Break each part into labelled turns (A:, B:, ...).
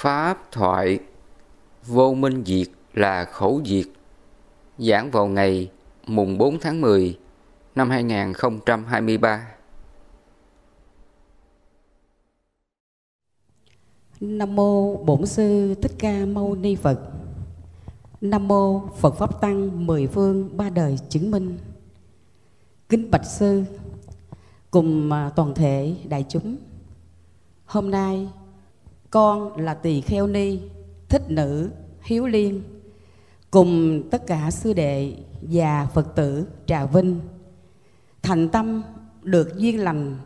A: Pháp thoại Vô minh diệt là khổ diệt, Giảng vào ngày mùng 4 tháng 10 năm 2023
B: Nam mô Bổn sư Thích Ca Mâu Ni Phật. Nam mô Phật Pháp Tăng mười phương ba đời chứng minh. Kính bạch sư, cùng à, toàn thể đại chúng. Hôm nay con là tỳ kheo ni thích nữ hiếu liên cùng tất cả sư đệ và phật tử trà vinh thành tâm được duyên lành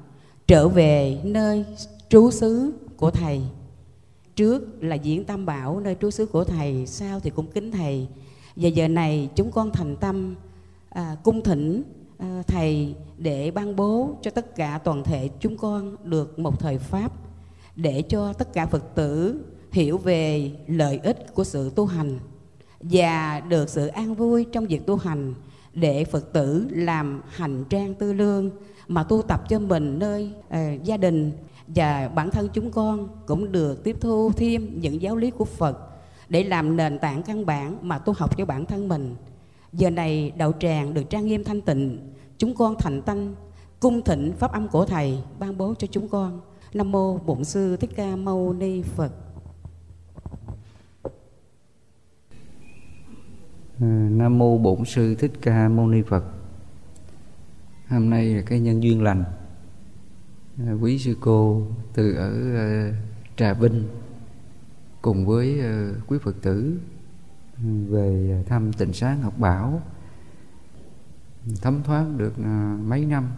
B: trở về nơi trú xứ của thầy. Trước là diễn tam bảo nơi trú xứ của thầy sau thì cũng kính thầy. Và giờ này chúng con thành tâm à, cung thỉnh à, thầy để ban bố cho tất cả toàn thể chúng con được một thời pháp để cho tất cả phật tử hiểu về lợi ích của sự tu hành và được sự an vui trong việc tu hành để phật tử làm hành trang tư lương mà tu tập cho mình nơi uh, gia đình và bản thân chúng con cũng được tiếp thu thêm những giáo lý của Phật để làm nền tảng căn bản mà tu học cho bản thân mình. Giờ này đạo tràng được trang nghiêm thanh tịnh, chúng con thành tâm cung thịnh pháp âm của thầy ban bố cho chúng con. Nam mô Bổn sư Thích Ca Mâu Ni Phật.
A: Ừ, Nam mô Bổn sư Thích Ca Mâu Ni Phật. Hôm nay là cái nhân duyên lành à, quý sư cô từ ở à, Trà Vinh cùng với à, quý Phật tử ừ, về thăm tịnh sáng học Bảo, thấm thoát được mấy năm,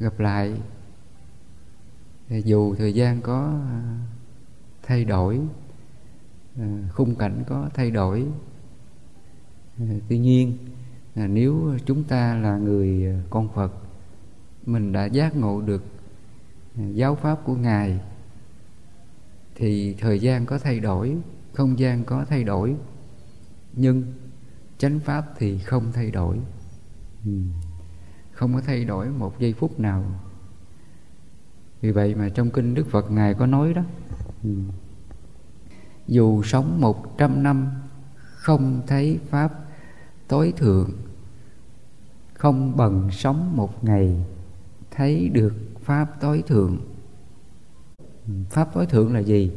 A: gặp lại dù thời gian có à, thay đổi à, khung cảnh có thay đổi à, tuy nhiên nếu chúng ta là người con Phật, mình đã giác ngộ được giáo pháp của ngài, thì thời gian có thay đổi, không gian có thay đổi, nhưng chánh pháp thì không thay đổi. Ừ, không có thay đổi một giây phút nào vì vậy mà trong kinh đức phật ngài có nói đó ừ, dù sống một trăm năm không thấy pháp tối thượng không bằng sống một ngày thấy được pháp tối thượng. Ừ, pháp tối thượng là gì?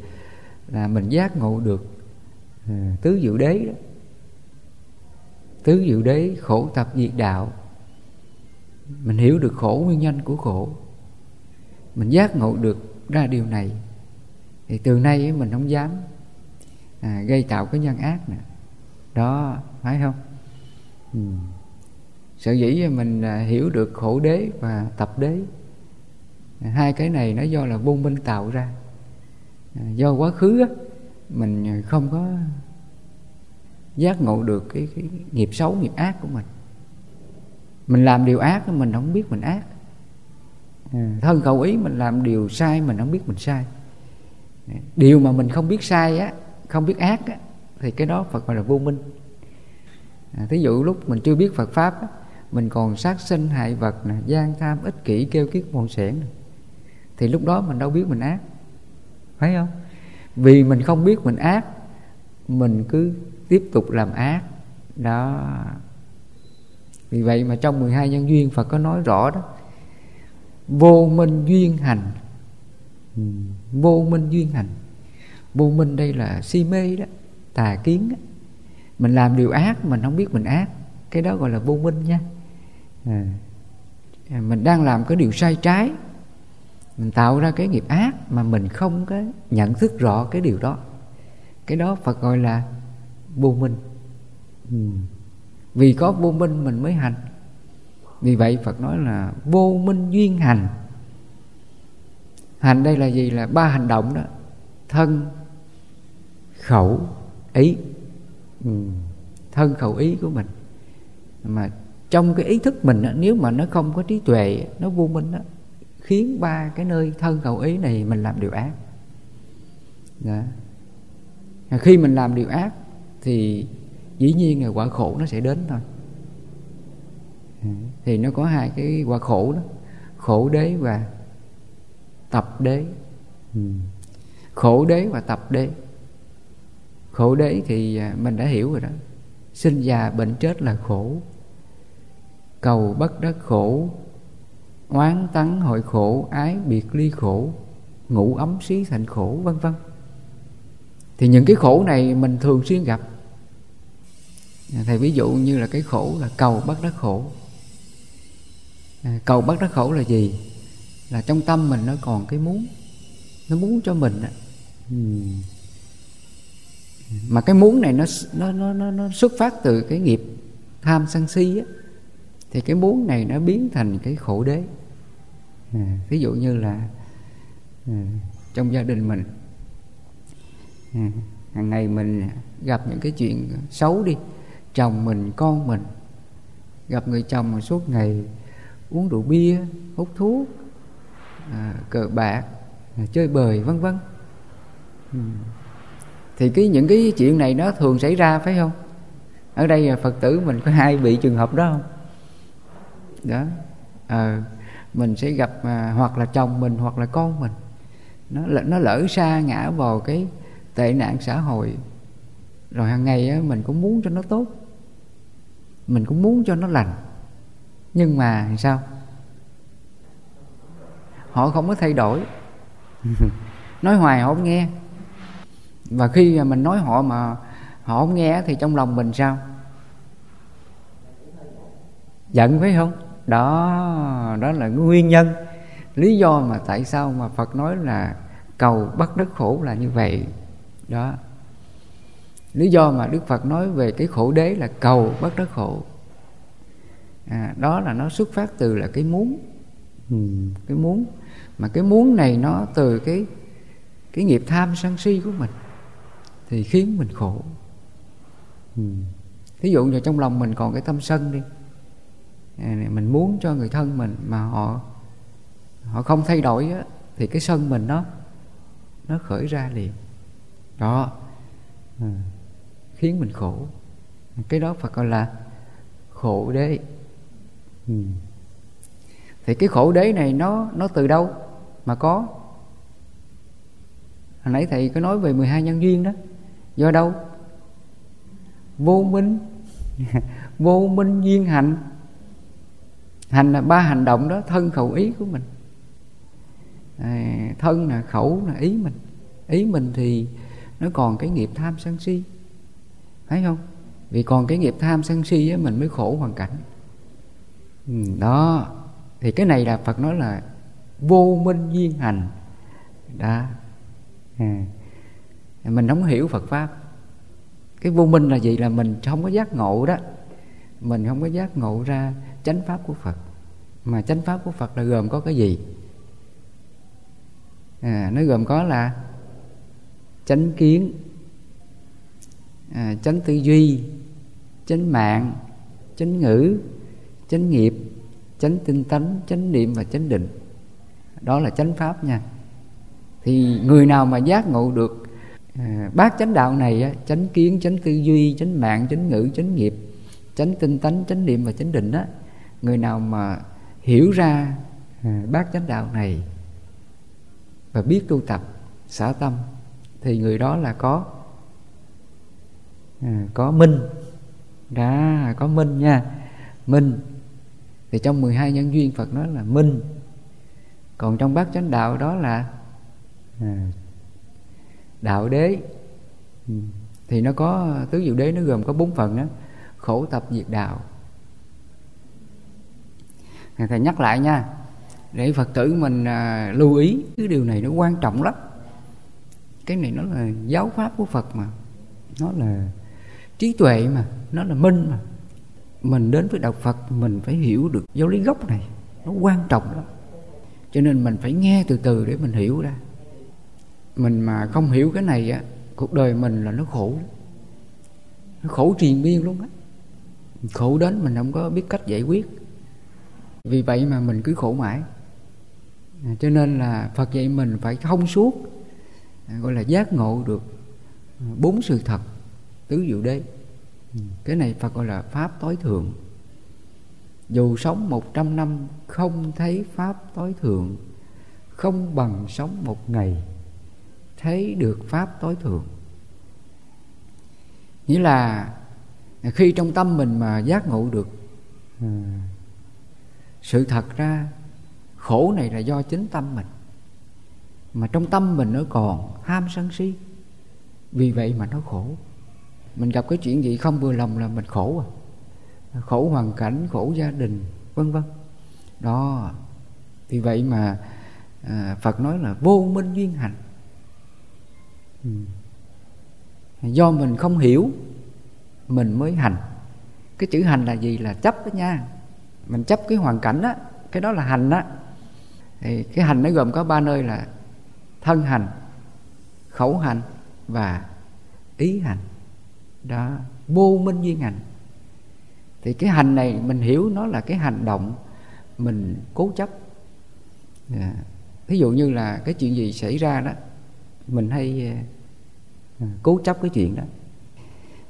A: Là mình giác ngộ được à, tứ diệu đế đó. Tứ diệu đế khổ tập diệt đạo. Mình hiểu được khổ nguyên nhân của khổ mình giác ngộ được ra điều này. Thì từ nay mình không dám à, gây tạo cái nhân ác nè đó phải không? Ừ. sở dĩ mình à, hiểu được khổ đế và tập đế. Hai cái này nó do là vô minh tạo ra. À, do quá khứ á, mình không có giác ngộ được cái, cái nghiệp xấu nghiệp ác của mình. Mình làm điều ác mình không biết mình ác. Ừ. thân khẩu ý mình làm điều sai mình không biết mình sai. Điều mà mình không biết sai á không biết ác á thì cái đó phật gọi là vô minh. À, thí dụ lúc mình chưa biết phật pháp á, mình còn sát sinh hại vật nè gian tham ích kỷ kêu kiết mòn sẻn thì lúc đó mình đâu biết mình ác. Phải không? Vì mình không biết mình ác mình cứ tiếp tục làm ác. Đó. Vì vậy mà trong 12 nhân duyên Phật có nói rõ đó vô minh duyên hành. Ừ, vô minh duyên hành. Vô minh đây là si mê đó tà kiến đó. mình làm điều ác mình không biết mình ác. Cái đó gọi là vô minh nha. Ừ. À, mình đang làm cái điều sai trái. Mình tạo ra cái nghiệp ác mà mình không có nhận thức rõ cái điều đó. Cái đó phật gọi là vô minh. Ừ. vì có vô minh mình mới hành vì vậy phật nói là vô minh duyên hành. Hành đây là gì? Là ba hành động đó. Thân, khẩu, ý. Ừ. thân, khẩu, ý của mình. Mà trong cái ý thức mình nếu mà nó không có trí tuệ, nó vô minh đó khiến ba cái nơi thân, khẩu, ý này mình làm điều ác. Đó. khi mình làm điều ác thì dĩ nhiên là quả khổ nó sẽ đến thôi thì nó có hai cái quả khổ đó khổ đế và tập đế. Ừ. khổ đế và tập đế. Khổ đế thì à, mình đã hiểu rồi đó. Sinh già bệnh chết là khổ. Cầu bất đắc khổ. Oán tắng hội khổ. Ái biệt ly khổ. Ngủ ấm xí thành khổ vân vân. Thì những cái khổ này mình thường xuyên gặp. Thầy ví dụ như là cái khổ là cầu bất đắc khổ À, cầu bất đắc khổ là gì? Là trong tâm mình nó còn cái muốn nó muốn cho mình á. Mà cái muốn này nó nó nó nó xuất phát từ cái nghiệp tham sân si á. Thì cái muốn này nó biến thành cái khổ đế. À, ví dụ như là à, trong gia đình mình à, hàng ngày mình gặp những cái chuyện xấu đi chồng mình con mình gặp người chồng suốt ngày uống rượu bia hút thuốc à, cờ bạc à, chơi bời vân vân. Ừ. thì cái những cái chuyện này nó thường xảy ra phải không? Ở đây phật tử mình có ai bị trường hợp đó không? Đó. À, mình sẽ gặp à, hoặc là chồng mình hoặc là con mình. Nó nó lỡ xa ngã vào cái tệ nạn xã hội. Rồi hàng ngày á, mình cũng muốn cho nó tốt. Mình cũng muốn cho nó lành nhưng mà sao? Họ không có thay đổi. Nói hoài họ không nghe. Và khi mình nói họ mà họ không nghe thì trong lòng mình sao? Giận phải không? Đó đó là nguyên nhân, lý do mà tại sao mà phật nói là cầu bắt đất khổ là như vậy. Đó. Lý do mà đức phật nói về cái khổ đế là cầu bắt đất khổ à, đó là nó xuất phát từ là cái muốn. Ừ, cái muốn. Mà cái muốn này nó từ cái cái nghiệp tham sân si của mình thì khiến mình khổ. Ừ. thí dụ như trong lòng mình còn cái tâm sân đi. À, mình muốn cho người thân mình mà họ họ không thay đổi á, thì cái sân mình nó nó khởi ra liền. Đó. À, khiến mình khổ. Cái đó phải gọi là khổ đế ừ. thì cái khổ đế này nó nó từ đâu mà có? Hồi nãy thầy có nói về 12 nhân duyên đó. Do đâu? Vô minh. Vô minh duyên hành. Hành là ba hành động đó thân khẩu ý của mình. À, thân là khẩu là ý mình. Ý mình thì nó còn cái nghiệp tham sân si. Thấy không? Vì còn cái nghiệp tham sân si á, mình mới khổ hoàn cảnh. Ừ, đó. Thì cái này là phật nói là vô minh duyên hành. Đó. À. mình không hiểu phật pháp. Cái vô minh là gì? Là mình không có giác ngộ đó. Mình không có giác ngộ ra chánh pháp của phật. Mà chánh pháp của phật là gồm có cái gì? À, nó gồm có là chánh kiến à, chánh tư duy chánh mạng chánh ngữ chánh nghiệp chánh tinh tấn chánh niệm và chánh định. Đó là chánh pháp nha. Thì người nào mà giác ngộ được à, bát chánh đạo này á, chánh kiến chánh tư duy chánh mạng chánh ngữ chánh nghiệp chánh tinh tấn chánh niệm và chánh định á người nào mà hiểu ra à, bát chánh đạo này và biết tu tập xả tâm thì người đó là có à, có minh. Đã có minh nha. Minh thì trong 12 nhân duyên Phật nói là minh. Còn trong bát chánh đạo đó là à, đạo đế. Ừ. Thì nó có tứ diệu đế nó gồm có bốn phần đó. Khổ tập diệt đạo. Thầy nhắc lại nha. Để phật tử mình à, lưu ý cái điều này nó quan trọng lắm. Cái này nó là giáo pháp của phật mà. Nó là trí tuệ mà nó là minh mà mình đến với đạo phật, mình phải hiểu được giáo lý gốc này. Nó quan trọng lắm. Cho nên mình phải nghe từ từ để mình hiểu ra. Mình mà không hiểu cái này á, cuộc đời mình là nó khổ nó khổ triền miên luôn á. Khổ đến mình không có biết cách giải quyết. Vì vậy mà mình cứ khổ mãi. À, cho nên là phật dạy mình phải thông suốt à, gọi là giác ngộ được à, bốn sự thật, tứ diệu đế cái này phật gọi là pháp tối thượng. Dù sống một trăm năm không thấy pháp tối thượng không bằng sống một ngày thấy được pháp tối thượng. Nghĩa là khi trong tâm mình mà giác ngộ được à, sự thật ra khổ này là do chính tâm mình. Mà trong tâm mình nó còn ham sân si vì vậy mà nó khổ mình gặp cái chuyện gì không vừa lòng là mình khổ à. Khổ hoàn cảnh khổ gia đình vân vân. Đó. Vì vậy mà à, phật nói là vô minh duyên hành. Ừ. do mình không hiểu mình mới hành. Cái chữ hành là gì? Là chấp đó nha. Mình chấp cái hoàn cảnh á cái đó là hành á. Thì cái hành nó gồm có ba nơi là thân hành khẩu hành và ý hành đó, vô minh duyên hành. Thì cái hành này mình hiểu nó là cái hành động mình cố chấp. Dạ. Yeah. Ví dụ như là cái chuyện gì xảy ra đó, mình hay ờ, ờ, cố chấp cái chuyện đó.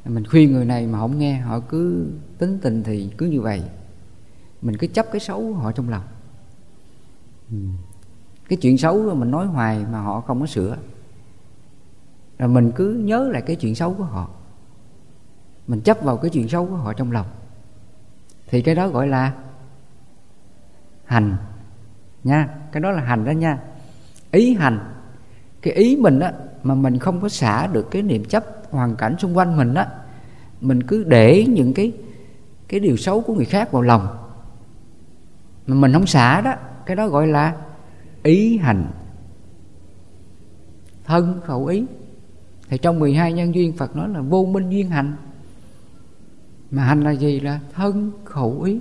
A: Mình khuyên người này mà không nghe, họ cứ tính tình thì cứ như vậy. Mình cứ chấp cái xấu họ trong lòng. Ừ. cái chuyện xấu mình nói hoài mà họ không có sửa. Rồi mình cứ nhớ lại cái chuyện xấu của họ mình chấp vào cái chuyện xấu của họ trong lòng. Thì cái đó gọi là hành. Nha, cái đó là hành đó nha. Ý hành, cái ý mình á, mà mình không có xả được cái niệm chấp, hoàn cảnh xung quanh mình á, mình cứ để những cái cái điều xấu của người khác vào lòng. Mà mình không xả đó, cái đó gọi là ý hành. Thân khẩu ý. Thì trong 12 nhân duyên Phật nói là vô minh duyên hành mà hành là gì? Là thân khẩu ý.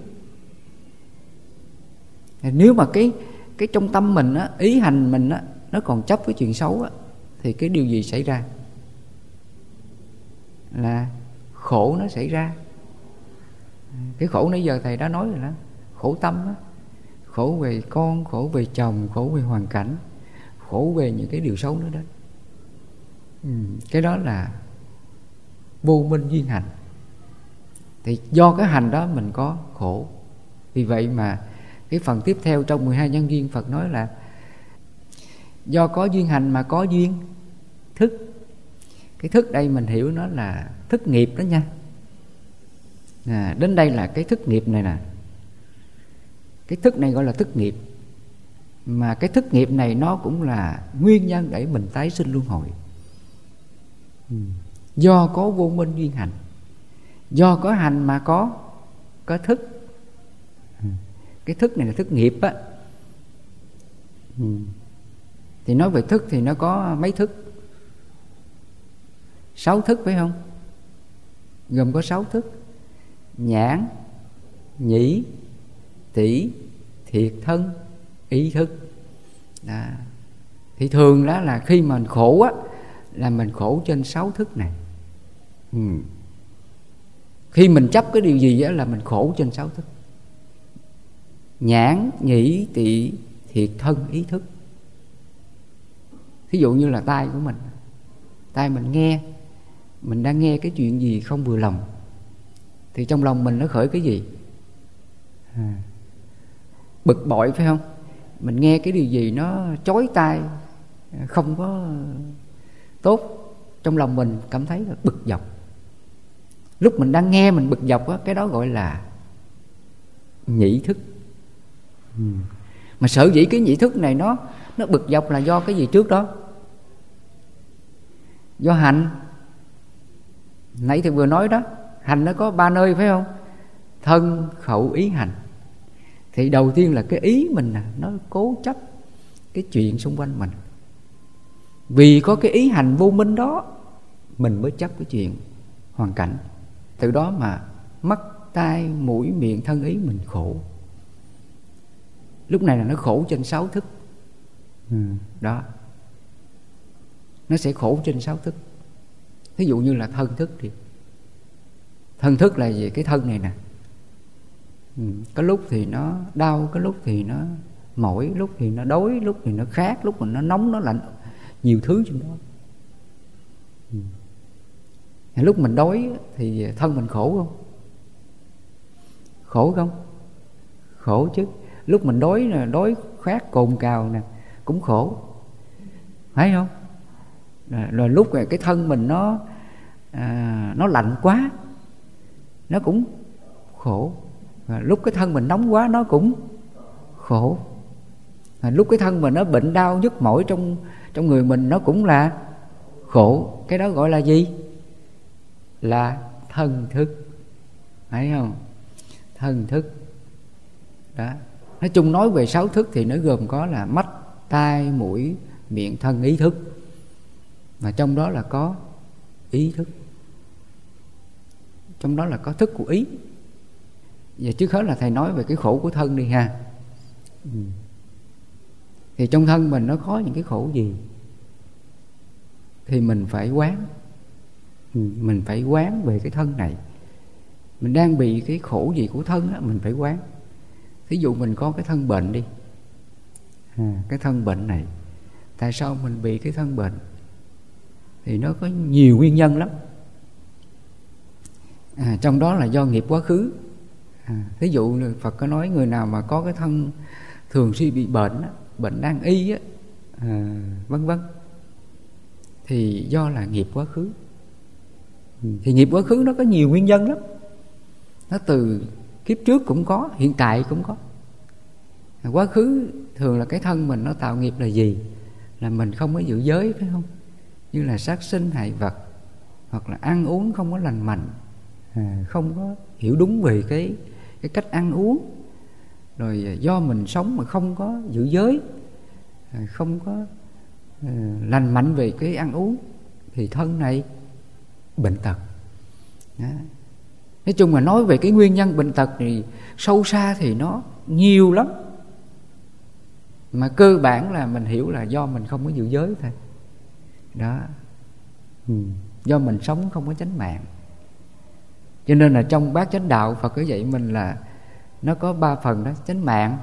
A: Nếu mà cái cái trong tâm mình á ý hành mình á nó còn chấp cái chuyện xấu á thì cái điều gì xảy ra? Là khổ nó xảy ra. Cái khổ nãy giờ thầy đã nói rồi đó. Khổ tâm đó khổ về con khổ về chồng khổ về hoàn cảnh khổ về những cái điều xấu nữa đó. Ừ, cái đó là vô minh duyên hành thì do cái hành đó mình có khổ. Vì vậy mà cái phần tiếp theo trong 12 nhân duyên Phật nói là do có duyên hành mà có duyên thức. Cái thức đây mình hiểu nó là thức nghiệp đó nha. À, đến đây là cái thức nghiệp này nè. Cái thức này gọi là thức nghiệp. Mà cái thức nghiệp này nó cũng là nguyên nhân để mình tái sinh luân hồi. Ừ. Do có vô minh duyên hành do có hành mà có có thức. Cái thức này là thức nghiệp á. Ừ. thì nói về thức thì nó có mấy thức? Sáu thức phải không? Gồm có sáu thức. Nhãn, nhĩ tỷ thiệt thân, ý thức. Đó. thì thường đó là khi mình khổ á, là mình khổ trên sáu thức này. Ừ khi mình chấp cái điều gì á là mình khổ trên sáu thức. Nhãn nhĩ tị thiệt thân ý thức. Thí dụ như là tai của mình. Tai mình nghe mình đang nghe cái chuyện gì không vừa lòng thì trong lòng mình nó khởi cái gì? À, bực bội phải không? Mình nghe cái điều gì nó chói tai không có tốt trong lòng mình cảm thấy là bực dọc lúc mình đang nghe mình bực dọc á cái đó gọi là nhị thức. Ừ. mà sở dĩ cái nhị thức này nó nó bực dọc là do cái gì trước đó? Do hành. Nãy thì vừa nói đó hành nó có ba nơi phải không? Thân khẩu ý hành. Thì đầu tiên là cái ý mình nó cố chấp cái chuyện xung quanh mình. Vì có cái ý hành vô minh đó mình mới chấp cái chuyện hoàn cảnh từ đó mà mắt, tai, mũi, miệng, thân ý mình khổ lúc này là nó khổ trên sáu thức ừ. đó nó sẽ khổ trên sáu thức thí dụ như là thân thức thì thân thức là gì cái thân này nè ừ. có lúc thì nó đau, có lúc thì nó mỏi, lúc thì nó đói, lúc thì nó khát, lúc mà nó nóng, nó lạnh, nhiều thứ trong đó ừ lúc mình đói thì thân mình khổ không? Khổ không? Khổ chứ. Lúc mình đói là đói khát cồn cào nè cũng khổ. Phải không? Rồi, rồi lúc này cái thân mình nó à, nó lạnh quá nó cũng khổ. Và lúc cái thân mình nóng quá nó cũng khổ. À, lúc cái thân mình nó bệnh đau nhức mỏi trong trong người mình nó cũng là khổ. Cái đó gọi là gì? Là thân thức. Thấy không? Thân thức. Đó. Nói chung nói về sáu thức thì nó gồm có là mắt, tai, mũi, miệng, thân, ý thức. Mà trong đó là có ý thức. Trong đó là có thức của ý. Và trước hết là thầy nói về cái khổ của thân đi ha. Ừ. thì trong thân mình nó có những cái khổ gì? Thì mình phải quán mình phải quán về cái thân này. Mình đang bị cái khổ gì của thân á mình phải quán. Thí dụ mình có cái thân bệnh đi. À, cái thân bệnh này tại sao mình bị cái thân bệnh? Thì nó có nhiều nguyên nhân lắm. À, trong đó là do nghiệp quá khứ. À, thí dụ phật có nói người nào mà có cái thân thường xuyên bị bệnh bệnh đang y á à, vân vân thì do là nghiệp quá khứ. Ừ. thì nghiệp quá khứ nó có nhiều nguyên nhân lắm. Nó từ kiếp trước cũng có, hiện tại cũng có. Quá khứ thường là cái thân mình nó tạo nghiệp là gì? Là mình không có giữ giới, phải không? Như là sát sinh, hại vật, hoặc là ăn uống không có lành mạnh. À, không có hiểu đúng về cái cái cách ăn uống. Rồi à, do mình sống mà không có giữ giới à, không có lành mạnh về cái ăn uống. Thì thân này bệnh tật. Đó. nói chung là nói về cái nguyên nhân bệnh tật thì sâu xa thì nó nhiều lắm. Mà cơ bản là mình hiểu là do mình không có giữ giới thôi. Đó. Ừ. do mình sống không có chánh mạng. Cho nên là trong bát chánh đạo, phật cứ dạy mình là nó có ba phần đó, chánh mạng,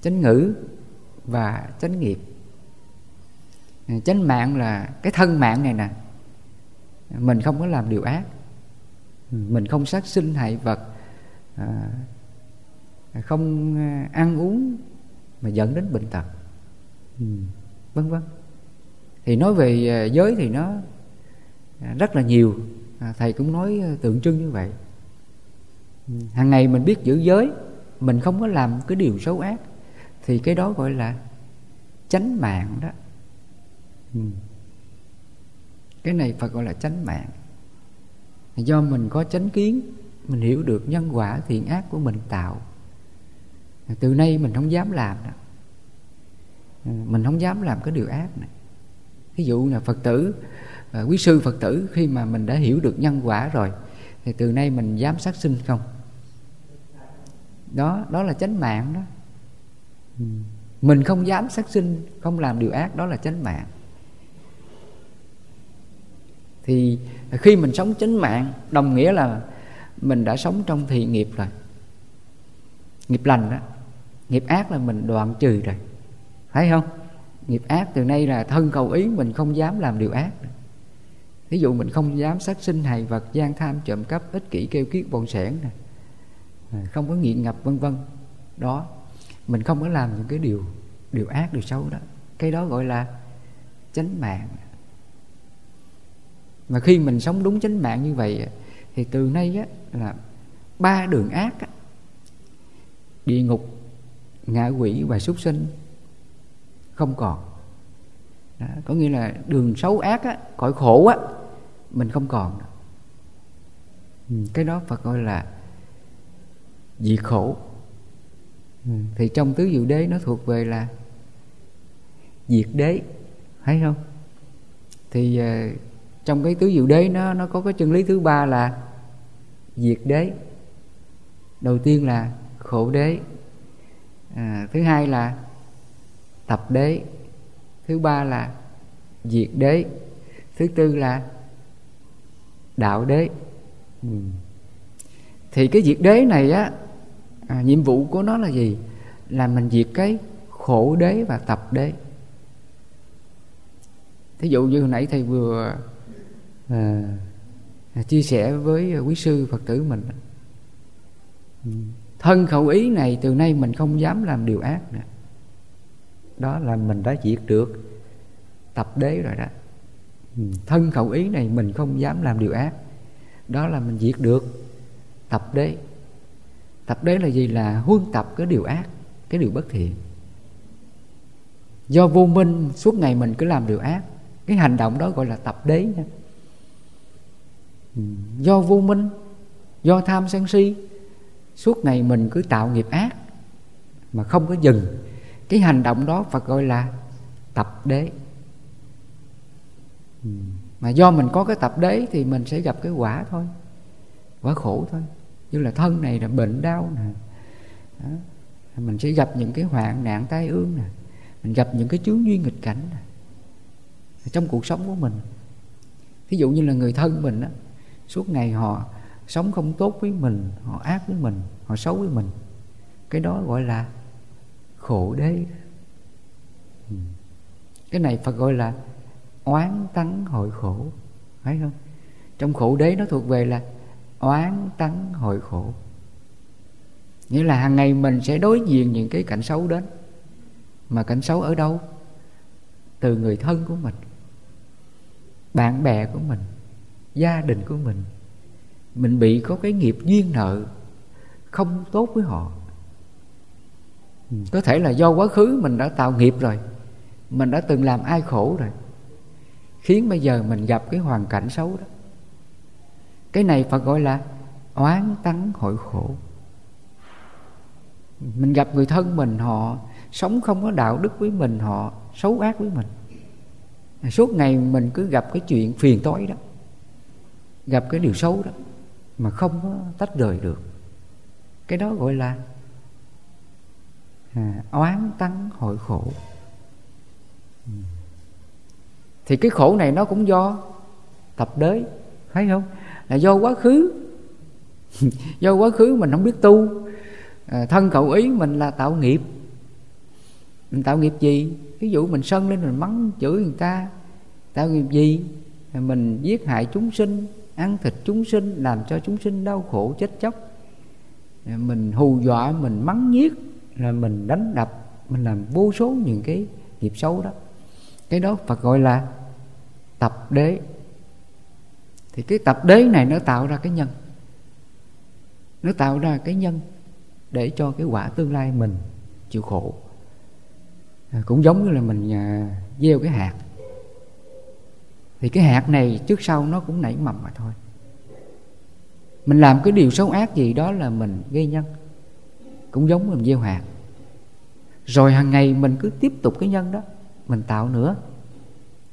A: chánh ngữ và chánh nghiệp. Chánh mạng là cái thân mạng này nè mình không có làm điều ác. Mình không sát sinh hại vật. À, không à, ăn uống mà dẫn đến bệnh tật. Ừ, vân vân. Thì nói về à, giới thì nó à, rất là nhiều. Thầy cũng nói tượng trưng như vậy. Ừ, hàng ngày mình biết giữ giới mình không có làm cái điều xấu ác thì cái đó gọi là chánh mạng đó. Ừ cái này phải gọi là chánh mạng. Do mình có chánh kiến, mình hiểu được nhân quả, thiện ác của mình tạo. Từ nay mình không dám làm nữa. mình không dám làm cái điều ác này. Ví dụ là phật tử à, quý sư phật tử, khi mà mình đã hiểu được nhân quả rồi, thì từ nay mình dám sát sinh không? Đó đó là chánh mạng đó. Ừ. Mình không dám sát sinh, không làm điều ác, đó là chánh mạng thì khi mình sống chánh mạng, đồng nghĩa là mình đã sống trong thị nghiệp rồi. Nghiệp lành đó, nghiệp ác là mình đoạn trừ rồi. Thấy không? Nghiệp ác từ nay là thân cầu ý, mình không dám làm điều ác. Ví dụ mình không dám sát sinh hài vật, gian tham, trộm cắp, ích kỷ, kêu kiết bọn sẻn nè. À, không có nghiện ngập, vân vân. Đó, mình không có làm những cái điều điều ác, điều xấu đó. Cái đó gọi là chánh mạng mà khi mình sống đúng chánh mạng như vậy thì từ nay á, là ba đường ác á, địa ngục ngạ quỷ và súc sinh không còn. Đó, có nghĩa là đường xấu ác á, cõi khổ á mình không còn. Ừ, cái đó Phật gọi là diệt khổ. Ừ, thì trong tứ diệu đế nó thuộc về là diệt đế thấy không? Thì uh, trong cái tứ diệu đế nó nó có cái chân lý thứ ba là diệt đế. Đầu tiên là khổ đế. À, thứ hai là tập đế. Thứ ba là diệt đế. Thứ tư là đạo đế. Ừ. thì cái diệt đế này á à, nhiệm vụ của nó là gì? Là mình diệt cái khổ đế và tập đế. Thí dụ như hồi nãy thầy vừa à, chia sẻ với quý sư phật tử mình. Thân khẩu ý này từ nay mình không dám làm điều ác nữa. Đó là mình đã diệt được tập đế rồi đó. Ừ, thân khẩu ý này mình không dám làm điều ác. Đó là mình diệt được tập đế. Tập đế là gì? Là huân tập cái điều ác cái điều bất thiện. Do vô minh suốt ngày mình cứ làm điều ác cái hành động đó gọi là tập đế nha. ừ, do vô minh, do tham sân si, suốt ngày mình cứ tạo nghiệp ác mà không có dừng. Cái hành động đó Phật gọi là tập đế. Mà do mình có cái tập đế thì mình sẽ gặp cái quả thôi, quả khổ thôi. Như là thân này là bệnh đau nè, đó. mình sẽ gặp những cái hoạn nạn, tai ương nè, mình gặp những cái chướng duyên nghịch cảnh nè, trong cuộc sống của mình. Ví dụ như là người thân mình á suốt ngày họ sống không tốt với mình, họ ác với mình, họ xấu với mình. Cái đó gọi là khổ đế. Ừ. Cái này phật gọi là oán tắng hội khổ. Phải không? Trong khổ đế nó thuộc về là oán tắng hội khổ. Nghĩa là hàng ngày mình sẽ đối diện những cái cảnh xấu đến. Mà cảnh xấu ở đâu? Từ người thân của mình, bạn bè của mình gia đình của mình. Mình bị có cái nghiệp duyên nợ không tốt với họ. Ừ, có thể là do quá khứ mình đã tạo nghiệp rồi mình đã từng làm ai khổ rồi khiến bây giờ mình gặp cái hoàn cảnh xấu đó. Cái này phật gọi là oán tắng hội khổ. Mình gặp người thân mình họ sống không có đạo đức với mình họ xấu ác với mình. Suốt ngày mình cứ gặp cái chuyện phiền toái đó gặp cái điều xấu đó mà không có tách rời được. Cái đó gọi là à, oán tắng hội khổ. Ừ. Thì cái khổ này nó cũng do tập đới thấy không? Là do quá khứ. Do quá khứ mình không biết tu. À, thân cậu ý mình là tạo nghiệp. Mình tạo nghiệp gì? Ví dụ mình sân lên mình mắng chửi người ta tạo nghiệp gì? Mình giết hại chúng sinh ăn thịt chúng sinh làm cho chúng sinh đau khổ chết chóc. Mình hù dọa mình mắng nhiếc là mình đánh đập mình làm vô số những cái nghiệp xấu đó. Cái đó Phật gọi là tập đế. Thì cái tập đế này nó tạo ra cái nhân. Nó tạo ra cái nhân để cho cái quả tương lai mình chịu khổ. À, cũng giống như là mình à, gieo cái hạt thì cái hạt này trước sau nó cũng nảy mầm mà thôi. Mình làm cái điều xấu ác gì đó là mình gây nhân. Cũng giống mình gieo hạt. Rồi hàng ngày mình cứ tiếp tục cái nhân đó, mình tạo nữa.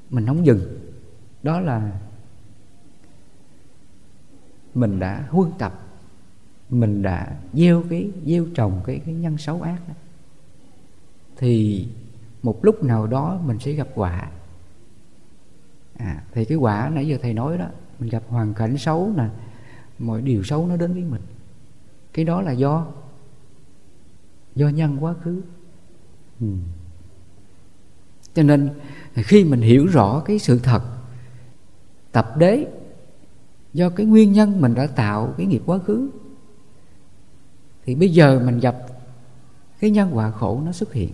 A: Mình không dừng. Đó là mình đã huân tập, mình đã gieo cái, gieo trồng cái cái nhân xấu ác đó. Thì một lúc nào đó mình sẽ gặp quả à, thì cái quả nãy giờ thầy nói đó mình gặp hoàn cảnh xấu nè mọi điều xấu nó đến với mình. Cái đó là do do nhân quá khứ. Ừ. cho nên khi mình hiểu rõ cái sự thật tập đế do cái nguyên nhân mình đã tạo cái nghiệp quá khứ thì bây giờ mình gặp cái nhân quả khổ nó xuất hiện.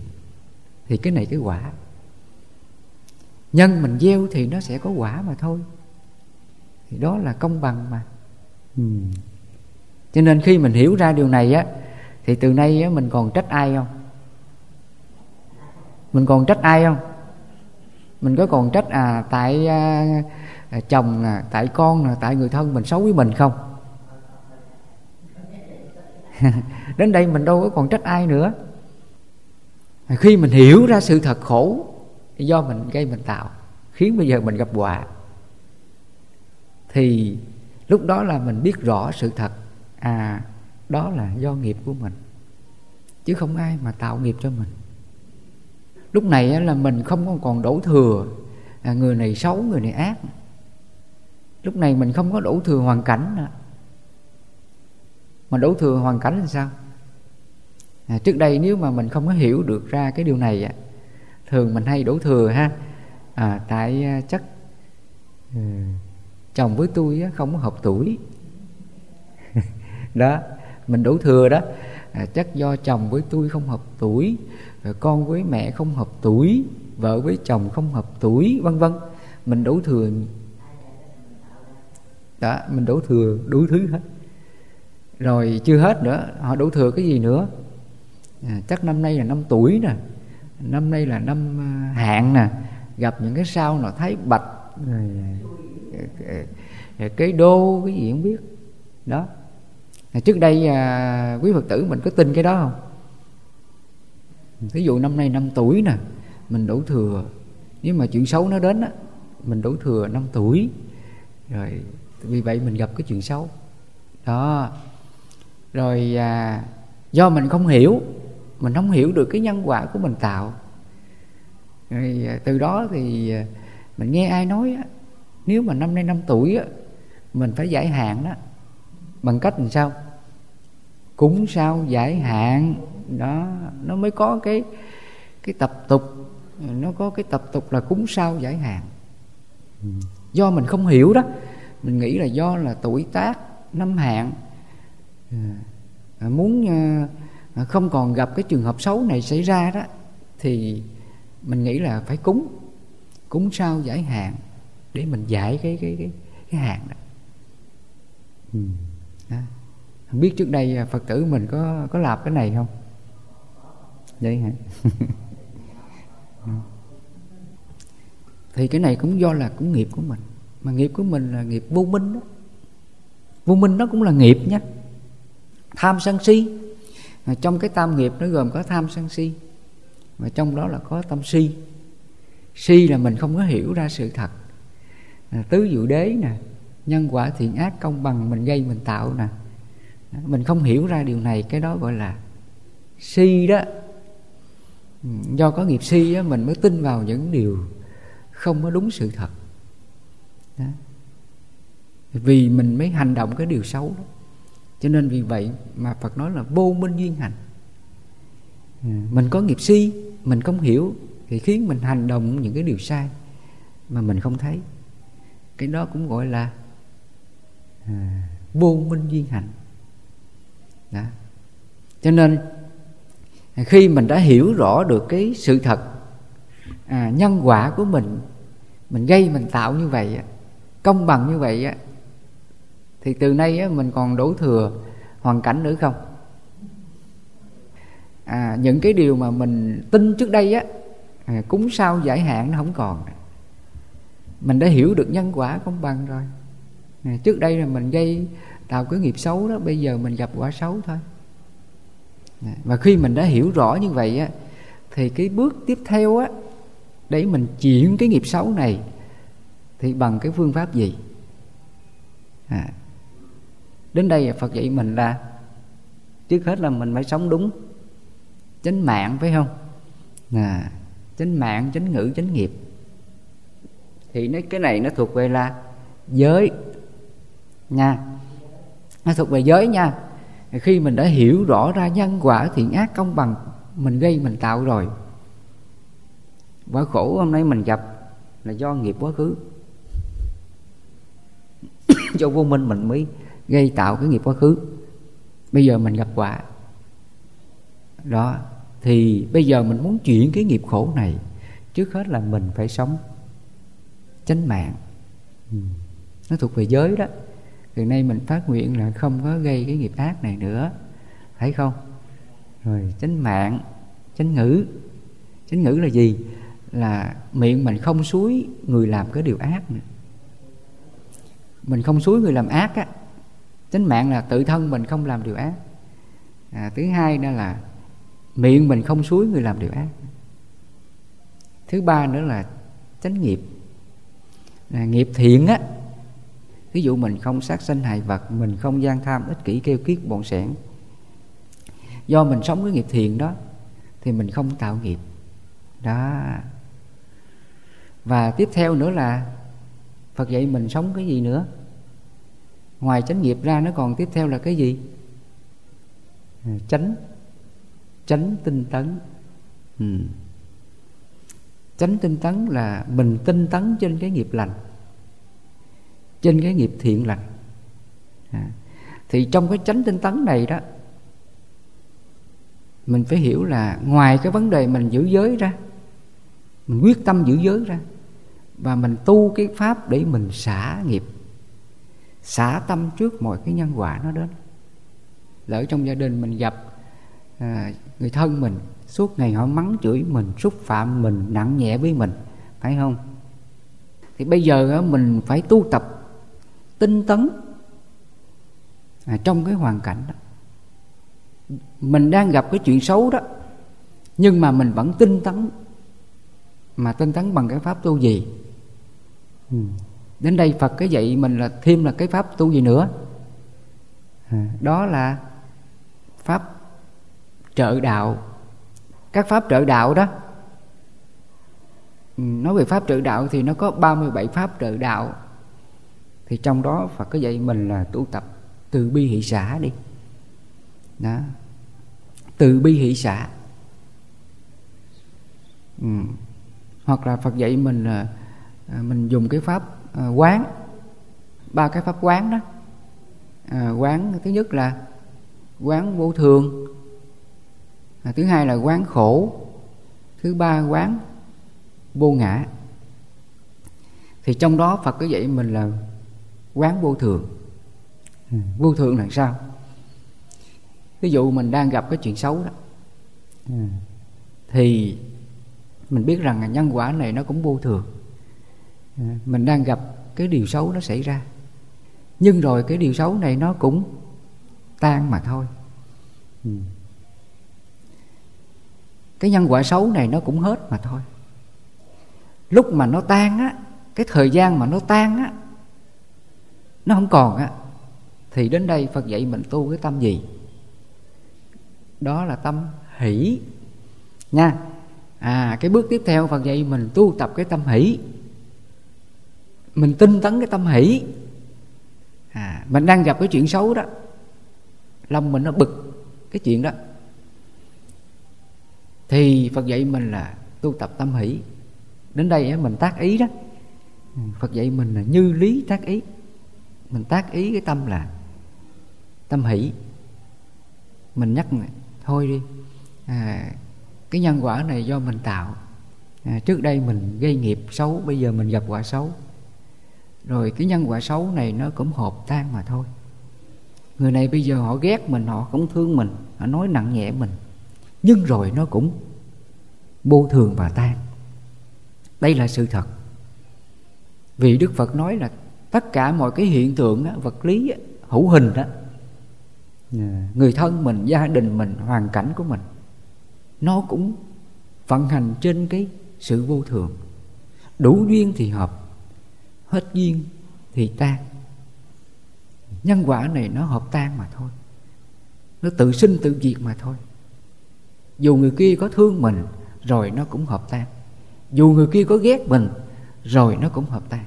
A: Thì cái này cái quả nhân mình gieo thì nó sẽ có quả mà thôi. Thì đó là công bằng mà. Ừ. cho nên khi mình hiểu ra điều này á thì từ nay á, mình còn trách ai không? Mình còn trách ai không? Mình có còn trách à tại à, à, chồng à, tại con à, tại người thân mình xấu với mình không? Đến đây mình đâu có còn trách ai nữa. Khi mình hiểu ra sự thật khổ do mình gây mình tạo khiến bây giờ mình gặp họa thì lúc đó là mình biết rõ sự thật. À đó là do nghiệp của mình chứ không ai mà tạo nghiệp cho mình. Lúc này là mình không còn đổ thừa à, người này xấu người này ác. Lúc này mình không có đổ thừa hoàn cảnh nữa. mà đổ thừa hoàn cảnh là sao? À, trước đây nếu mà mình không có hiểu được ra cái điều này thường mình hay đổ thừa ha. À, tại à, chắc ừ, chồng với tôi không có hợp tuổi. Đó mình đổ thừa đó. À, chắc do chồng với tôi không hợp tuổi con với mẹ không hợp tuổi vợ với chồng không hợp tuổi vân vân. Mình đổ thừa. Đó mình đổ thừa đủ thứ hết. Rồi chưa hết nữa họ đổ thừa cái gì nữa? À, chắc năm nay là năm tuổi nè năm nay là năm à, hạn nè. Gặp những cái sao nào thấy bạch rồi à, cái đô cái gì không biết. Đó. Trước đây à, quý phật tử mình có tin cái đó không? Ví dụ năm nay năm tuổi nè mình đổ thừa. Nếu mà chuyện xấu nó đến á mình đổ thừa năm tuổi. Rồi vì vậy mình gặp cái chuyện xấu. Đó. Rồi à, do mình không hiểu mình không hiểu được cái nhân quả của mình tạo. Rồi à, từ đó thì à, mình nghe ai nói á nếu mà năm nay năm tuổi á mình phải giải hạn đó. Bằng cách làm sao? Cúng sao giải hạn? Đó nó mới có cái cái tập tục. Nó có cái tập tục là cúng sao giải hạn. Do mình không hiểu đó. Mình nghĩ là do là tuổi tác năm hạn. À, à muốn À, không còn gặp cái trường hợp xấu này xảy ra đó, thì mình nghĩ là phải cúng. Cúng sao giải hạn để mình giải cái cái cái cái hạn đó. Ừ. đó không biết trước đây à, phật tử mình có có làm cái này không? Vậy hả? Thì cái này cũng do là cũng nghiệp của mình. Mà nghiệp của mình là nghiệp vô minh đó. Vô minh nó cũng là nghiệp nhé tham sân si mà trong cái tam nghiệp nó gồm có tham sân si và trong đó là có tâm si. Si là mình không có hiểu ra sự thật. À, tứ diệu đế nè nhân quả thiện ác công bằng mình gây mình tạo nè. À, mình không hiểu ra điều này cái đó gọi là si đó. Ừ, do có nghiệp si á, mình mới tin vào những điều không có đúng sự thật. Đó. vì mình mới hành động cái điều xấu đó cho nên vì vậy mà phật nói là vô minh duyên hành. Ừ, mình có nghiệp si mình không hiểu thì khiến mình hành động những cái điều sai mà mình không thấy. Cái đó cũng gọi là à, vô minh duyên hành. Đó. cho nên khi mình đã hiểu rõ được cái sự thật à, nhân quả của mình mình gây mình tạo như vậy công bằng như vậy thì từ nay mình còn đổ thừa hoàn cảnh nữa không? À, những cái điều mà mình tin trước đây á à, cúng sao giải hạn nó không còn. Mình đã hiểu được nhân quả công bằng rồi. À, trước đây là mình gây tạo cái nghiệp xấu đó bây giờ mình gặp quả xấu thôi. À, và khi mình đã hiểu rõ như vậy á thì cái bước tiếp theo á để mình chuyển cái nghiệp xấu này thì bằng cái phương pháp gì? À, đến đây phật dạy mình là trước hết là mình phải sống đúng chánh mạng phải không? À, chánh mạng chánh ngữ chánh nghiệp. Thì nó cái này nó thuộc về là giới nha. Nó thuộc về giới nha. Khi mình đã hiểu rõ ra nhân quả thiện ác công bằng mình gây mình tạo rồi. Quả khổ hôm nay mình gặp là do nghiệp quá khứ. Do vô minh mình mới gây tạo cái nghiệp quá khứ. Bây giờ mình gặp quả đó, thì bây giờ mình muốn chuyển cái nghiệp khổ này, trước hết là mình phải sống chánh mạng. Ừ. nó thuộc về giới đó. Từ nay mình phát nguyện là không có gây cái nghiệp ác này nữa. Thấy không? Rồi, chánh mạng, chánh ngữ. Chánh ngữ là gì? Là miệng mình không suối người làm cái điều ác nữa. Mình không suối người làm ác á chánh mạng là tự thân mình không làm điều ác. À, thứ hai nữa là miệng mình không suối người làm điều ác. Thứ ba nữa là chánh nghiệp. À, nghiệp thiện á ví dụ mình không sát sanh hại vật mình không gian tham ích kỷ kêu kiết bọn sẻn do mình sống cái nghiệp thiện đó thì mình không tạo nghiệp. Đó. Và tiếp theo nữa là phật dạy mình sống cái gì nữa? Ngoài chánh nghiệp ra nó còn tiếp theo là cái gì ừ, chánh chánh tinh tấn ừ. chánh tinh tấn là mình tinh tấn trên cái nghiệp lành, trên cái nghiệp thiện lành à. thì trong cái chánh tinh tấn này đó, mình phải hiểu là ngoài cái vấn đề mình giữ giới ra, mình quyết tâm giữ giới ra, và mình tu cái pháp để mình xả nghiệp xả tâm trước mọi cái nhân quả nó đến. Lỡ trong gia đình mình gặp à, người thân mình suốt ngày họ mắng chửi mình xúc phạm mình nặng nhẹ với mình phải không? Thì bây giờ mình phải tu tập tinh tấn à, trong cái hoàn cảnh đó. Mình đang gặp cái chuyện xấu đó nhưng mà mình vẫn tinh tấn. Mà tinh tấn bằng cái pháp tu gì? Ừ đến đây phật cái dạy mình là thêm là cái pháp tu gì nữa. À, đó là pháp trợ đạo. Các pháp trợ đạo đó ừ, nói về pháp trợ đạo thì nó có 37 pháp trợ đạo. Thì trong đó Phật có dạy mình là tu tập từ bi hỷ xã đi. Đó. Từ bi hỷ xã. Ừ. hoặc là Phật dạy mình là à, mình dùng cái pháp à, quán. Ba cái pháp quán đó. À, quán thứ nhất là quán vô thường. À, thứ hai là quán khổ. Thứ ba quán vô ngã. Thì trong đó Phật có dạy mình là quán vô thường. Ừ, vô thường là sao? Ví dụ mình đang gặp cái chuyện xấu đó. Ừ. Thì mình biết rằng là nhân quả này nó cũng vô thường mình đang gặp cái điều xấu nó xảy ra. Nhưng rồi cái điều xấu này nó cũng tan mà thôi. Ừ. Cái nhân quả xấu này nó cũng hết mà thôi. Lúc mà nó tan á, cái thời gian mà nó tan á, nó không còn á, thì đến đây phật dạy mình tu cái tâm gì? Đó là tâm hỷ. Nha. À cái bước tiếp theo phật dạy mình tu tập cái tâm hỷ mình tinh tấn cái tâm hỷ. À. Mình đang gặp cái chuyện xấu đó lòng mình nó bực cái chuyện đó. Thì phật dạy mình là tu tập tâm hỷ. Đến đây mình tác ý đó. Phật dạy mình là như lý tác ý. Mình tác ý cái tâm là tâm hỷ. Mình nhắc thôi đi à, cái nhân quả này do mình tạo. À, trước đây mình gây nghiệp xấu bây giờ mình gặp quả xấu rồi cái nhân quả xấu này nó cũng hợp tan mà thôi. Người này bây giờ họ ghét mình, họ không thương mình, họ nói nặng nhẹ mình. Nhưng rồi nó cũng vô thường và tan. Đây là sự thật. Vì đức phật nói là tất cả mọi cái hiện tượng vật lý hữu hình đó à, người thân mình, gia đình mình, hoàn cảnh của mình, nó cũng vận hành trên cái sự vô thường. Đủ duyên thì hợp hết duyên thì tan. Nhân quả này nó hợp tan mà thôi. Nó tự sinh tự diệt mà thôi. Dù người kia có thương mình, rồi nó cũng hợp tan. Dù người kia có ghét mình, rồi nó cũng hợp tan.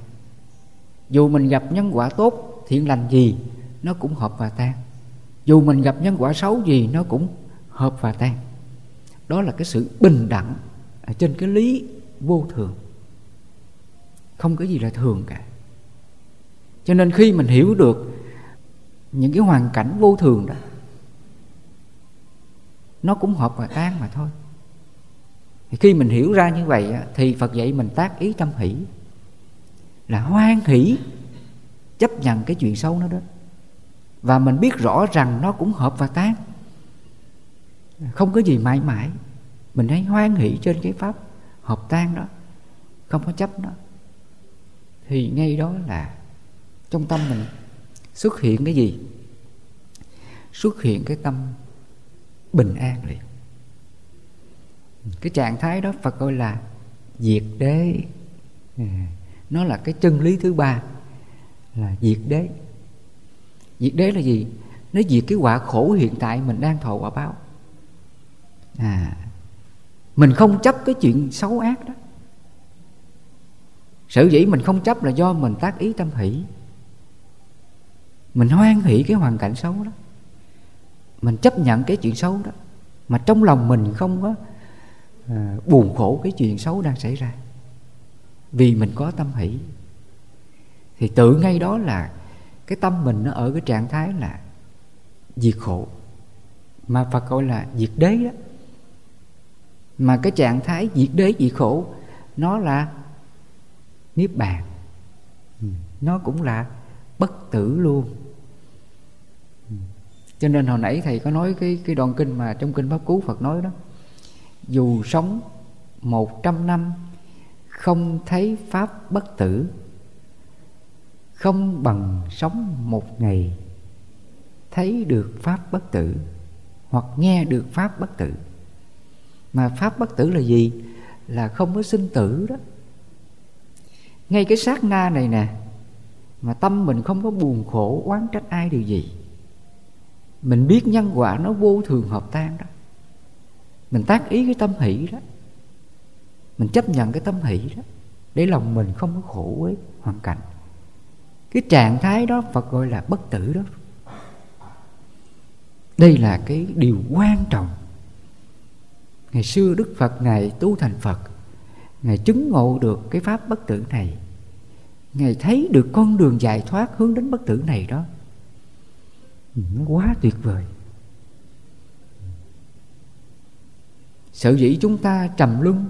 A: Dù mình gặp nhân quả tốt, thiện lành gì, nó cũng hợp và tan. Dù mình gặp nhân quả xấu gì, nó cũng hợp và tan. Đó là cái sự bình đẳng trên cái lý vô thường không có gì là thường cả. Cho nên khi mình hiểu được những cái hoàn cảnh vô thường đó, nó cũng hợp và tan mà thôi. Thì khi mình hiểu ra như vậy thì phật dạy mình tác ý tâm hỷ, là hoan hỷ, chấp nhận cái chuyện xấu nó đó. Và mình biết rõ rằng nó cũng hợp và tan. Không có gì mãi mãi. Mình hãy hoan hỷ trên cái pháp hợp tan đó, không có chấp nó thì ngay đó là trong tâm mình xuất hiện cái gì? Xuất hiện cái tâm bình an liền. Cái trạng thái đó phật gọi là diệt đế. À, nó là cái chân lý thứ ba, là diệt đế. Diệt đế là gì? Nó diệt cái quả khổ hiện tại mình đang thọ quả báo. À mình không chấp cái chuyện xấu ác đó sở dĩ mình không chấp là do mình tác ý tâm hỷ. Mình hoan hỷ cái hoàn cảnh xấu đó. Mình chấp nhận cái chuyện xấu đó. Mà trong lòng mình không có à, buồn khổ cái chuyện xấu đang xảy ra. Vì mình có tâm hỷ. Thì tự ngay đó là cái tâm mình nó ở cái trạng thái là diệt khổ. Mà Phật gọi là diệt đế đó. Mà cái trạng thái diệt đế diệt khổ nó là niết bàn. Ừ, nó cũng là bất tử luôn. Ừ, cho nên hồi nãy thầy có nói cái cái đoạn kinh mà trong kinh pháp cú phật nói đó, dù sống một trăm năm, không thấy pháp bất tử, không bằng sống một ngày, thấy được pháp bất tử, hoặc nghe được pháp bất tử. Mà pháp bất tử là gì? Là không có sinh tử đó ngay cái sát na này nè, mà tâm mình không có buồn khổ, oán trách ai điều gì. Mình biết nhân quả nó vô thường hợp tan đó. Mình tác ý cái tâm hỷ đó. Mình chấp nhận cái tâm hỷ đó, để lòng mình không có khổ với hoàn cảnh. Cái trạng thái đó phật gọi là bất tử đó. Đây là cái điều quan trọng. Ngày xưa đức phật ngài tu thành phật ngài chứng ngộ được cái pháp bất tử này. Ngài thấy được con đường giải thoát hướng đến bất tử này đó. Nó quá tuyệt vời. Sở dĩ chúng ta trầm luân,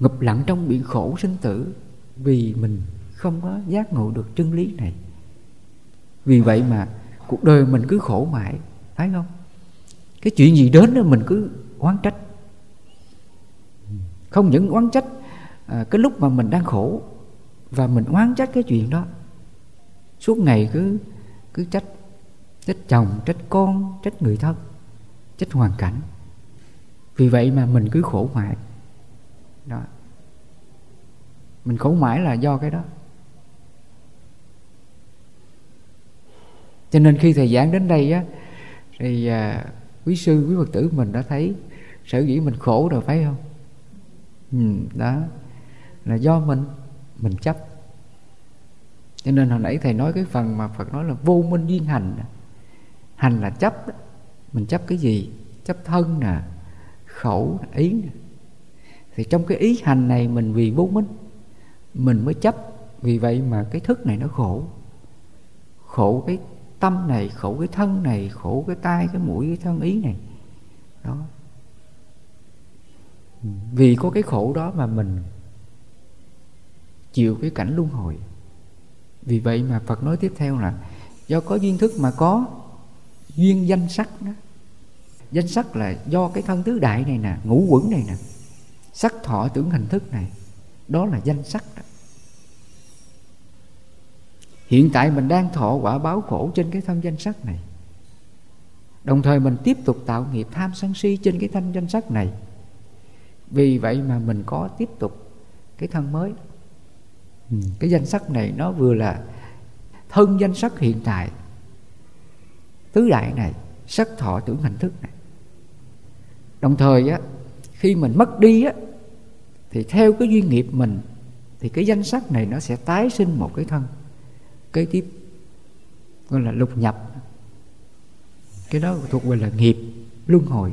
A: ngập lặng trong biển khổ sinh tử vì mình không có giác ngộ được chân lý này. Vì vậy mà cuộc đời mình cứ khổ mãi thấy không? Cái chuyện gì đến đó mình cứ oán trách. Không những oán trách à, cái lúc mà mình đang khổ và mình oán trách cái chuyện đó suốt ngày cứ cứ trách trách chồng trách con trách người thân trách hoàn cảnh. Vì vậy mà mình cứ khổ mãi đó. Mình khổ mãi là do cái đó. Cho nên khi thầy giảng đến đây á thì à, quý sư quý phật tử mình đã thấy sở dĩ mình khổ rồi phải không? Ừ, đó là do mình mình chấp. Cho nên hồi nãy thầy nói cái phần mà phật nói là vô minh duyên hành hành là chấp mình chấp cái gì? Chấp thân nè, khẩu, ý nè. Thì trong cái ý hành này mình vì vô minh, mình mới chấp. Vì vậy mà cái thức này nó khổ. Khổ cái tâm này, khổ cái thân này, khổ cái tai, cái mũi, cái thân ý này. Đó. Ừ. Vì có cái khổ đó mà mình chịu cái cảnh luân hồi. Vì vậy mà phật nói tiếp theo là do có duyên thức mà có duyên danh sắc đó. Danh sắc là do cái thân tứ đại này nè, ngũ quẩn này nè, sắc thọ tưởng hình thức này. Đó là danh sắc đó. Hiện tại mình đang thọ quả báo khổ trên cái thân danh sắc này. Đồng thời mình tiếp tục tạo nghiệp tham sân si trên cái thân danh sắc này. Vì vậy mà mình có tiếp tục cái thân mới ừ. cái danh sắc này nó vừa là thân danh sắc hiện tại, tứ đại này, sắc thọ tưởng hành thức này. Đồng thời á, khi mình mất đi á, thì theo cái duyên nghiệp mình, thì cái danh sắc này nó sẽ tái sinh một cái thân, kế tiếp, gọi là lục nhập. Cái đó thuộc về là nghiệp, luân hồi.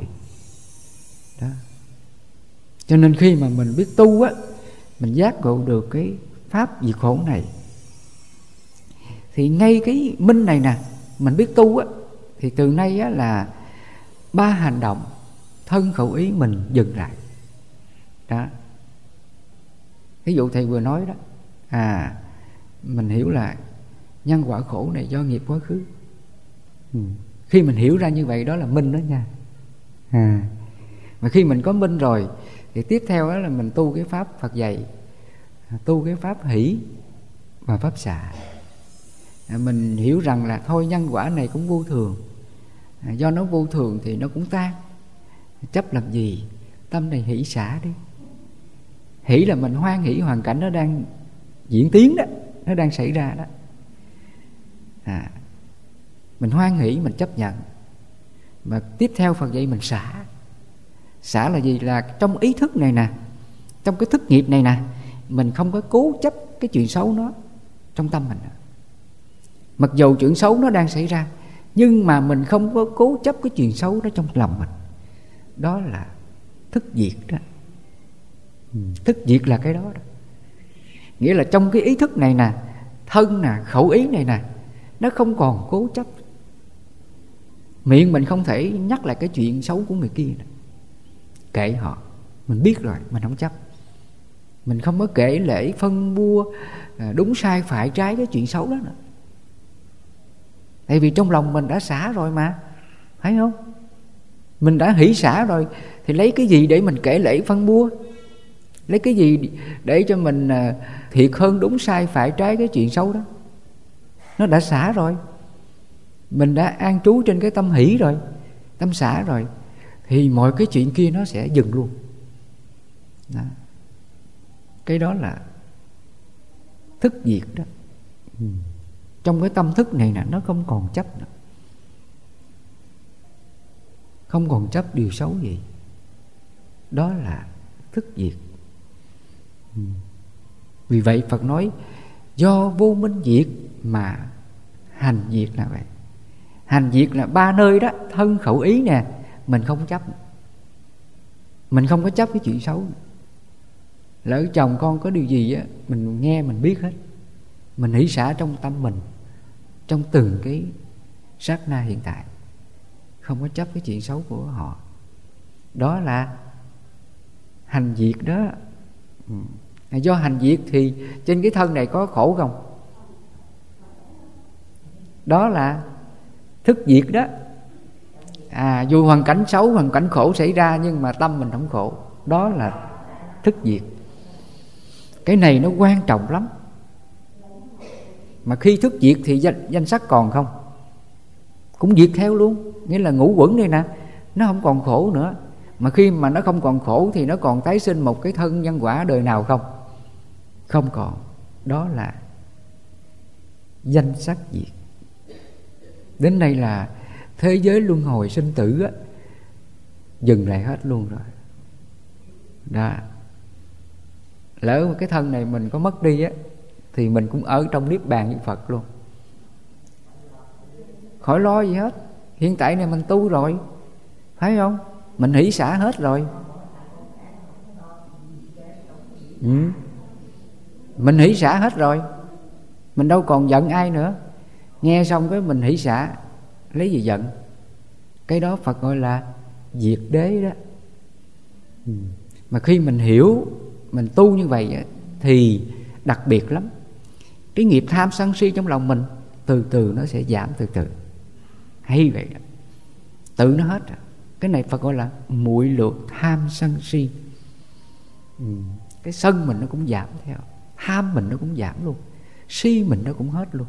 A: Đó. Cho nên khi mà mình biết tu á, mình giác ngộ được cái pháp diệt khổ này. Thì ngay cái minh này nè, mình biết tu á, thì từ nay á là ba hành động thân khẩu ý mình dừng lại. Đó. Ví dụ thầy vừa nói đó à mình hiểu là nhân quả khổ này do nghiệp quá khứ. Ừ. khi mình hiểu ra như vậy đó là minh đó nha. À. Mà khi mình có minh rồi, thì tiếp theo đó là mình tu cái pháp Phật dạy tu cái pháp hỷ và pháp xả à, mình hiểu rằng là thôi nhân quả này cũng vô thường. À, do nó vô thường thì nó cũng tan. Chấp làm gì? Tâm này hỷ xả đi. Hỷ là mình hoan hỷ hoàn cảnh nó đang diễn tiến đó nó đang xảy ra đó. À, mình hoan hỷ mình chấp nhận. Mà tiếp theo phần dạy mình xả. Xả là gì? Là trong ý thức này nè trong cái thức nghiệp này nè mình không có cố chấp cái chuyện xấu nó trong tâm mình. Mặc dù chuyện xấu nó đang xảy ra nhưng mà mình không có cố chấp cái chuyện xấu đó trong lòng mình. Đó là thức diệt đó. Ừ, thức diệt là cái đó, đó. Nghĩa là trong cái ý thức này nè thân nè khẩu ý này nè nó không còn cố chấp. Miệng mình không thể nhắc lại cái chuyện xấu của người kia nè kệ họ mình biết rồi mình không chấp mình không có kể lễ phân bua à, đúng sai phải trái cái chuyện xấu đó nữa tại vì trong lòng mình đã xả rồi mà thấy không? Mình đã hỷ xả rồi, thì lấy cái gì để mình kể lễ phân bua? Lấy cái gì để cho mình à, thiệt hơn đúng sai phải trái cái chuyện xấu đó? Nó đã xả rồi. Mình đã an trú trên cái tâm hỷ rồi, tâm xả rồi, thì mọi cái chuyện kia nó sẽ dừng luôn. Đó cái đó là thức diệt đó. Ừ. trong cái tâm thức này nè, nó không còn chấp nữa. Không còn chấp điều xấu gì. Đó là thức diệt. Ừ. vì vậy phật nói, do vô minh diệt mà hành diệt là vậy. Hành diệt là ba nơi đó, thân khẩu ý nè, mình không chấp mình không có chấp cái chuyện xấu lỡ chồng con có điều gì á, mình nghe, mình biết hết. Mình hỷ xả trong tâm mình, trong từng cái sát na hiện tại. Không có chấp cái chuyện xấu của họ. Đó là hành diệt đó. Ừ. Do hành diệt thì trên cái thân này có khổ không? Đó là thức diệt đó. À dù hoàn cảnh xấu, hoàn cảnh khổ xảy ra nhưng mà tâm mình không khổ. Đó là thức diệt cái này nó quan trọng lắm. Mà khi thức diệt thì danh, danh sắc còn không? Cũng diệt theo luôn. Nghĩa là ngũ quẩn đây nè. Nó không còn khổ nữa. Mà khi mà nó không còn khổ thì nó còn tái sinh một cái thân nhân quả đời nào không? Không còn. Đó là danh sắc diệt. Đến đây là thế giới luân hồi sinh tử á, dừng lại hết luôn rồi. Đó lỡ cái thân này mình có mất đi á, thì mình cũng ở trong niết bàn như phật luôn. Khỏi lo gì hết. Hiện tại này mình tu rồi. Phải không? Mình hỷ xả hết rồi. Ừ. mình hỷ xả hết rồi. Mình đâu còn giận ai nữa. Nghe xong cái mình hỷ xả, lấy gì giận. Cái đó phật gọi là diệt đế đó. Ừ. mà khi mình hiểu mình tu như vậy thì đặc biệt lắm. Cái nghiệp tham sân si trong lòng mình từ từ nó sẽ giảm từ từ. Hay vậy đó. Tự nó hết rồi. Cái này phải gọi là muội lược tham sân si. Ừ. cái sân mình nó cũng giảm theo. Ham mình nó cũng giảm luôn. Si mình nó cũng hết luôn.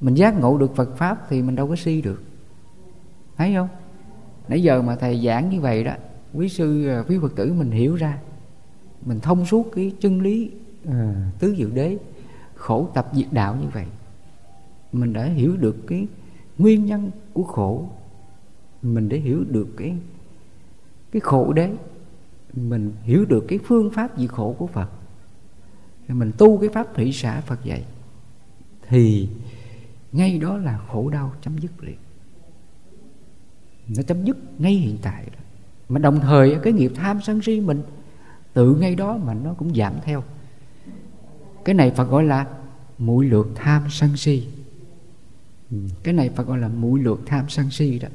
A: Mình giác ngộ được Phật pháp thì mình đâu có si được. Thấy không? Nãy giờ mà thầy giảng như vậy đó, quý sư à, quý phật tử mình hiểu ra mình thông suốt cái chân lý à, tứ diệu đế khổ tập diệt đạo như vậy. Mình đã hiểu được cái nguyên nhân của khổ. Mình để hiểu được cái cái khổ đế. Mình hiểu được cái phương pháp diệt khổ của Phật. Mình tu cái pháp thủy xã Phật dạy thì ngay đó là khổ đau chấm dứt liền. Nó chấm dứt ngay hiện tại đó. mà đồng thời cái nghiệp tham sân si mình tự ngay đó mà nó cũng giảm theo. Cái này Phật gọi là mũi lượt tham sân si. Ừ, cái này Phật gọi là mũi lượt tham sân si đó.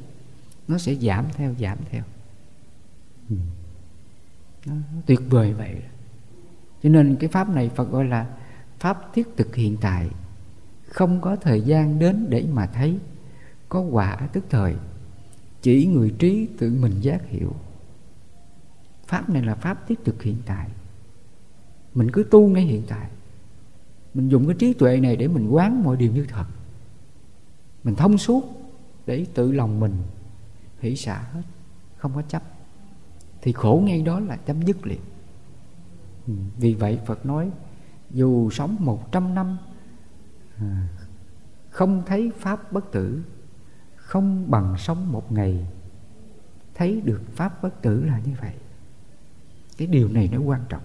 A: Nó sẽ giảm theo giảm theo. Ừ. nó, tuyệt vời vậy. Cho nên cái pháp này Phật gọi là pháp thiết thực hiện tại. Không có thời gian đến để mà thấy có quả tức thời. Chỉ người trí tự mình giác hiểu pháp này là pháp thiết thực hiện tại. Mình cứ tu ngay hiện tại. Mình dùng cái trí tuệ này để mình quán mọi điều như thật. Mình thông suốt để tự lòng mình hỷ xả hết, không có chấp. Thì khổ ngay đó là chấm dứt liền. Ừ, vì vậy phật nói, dù sống một trăm năm à, không thấy pháp bất tử, không bằng sống một ngày, thấy được pháp bất tử là như vậy cái điều này nó quan trọng.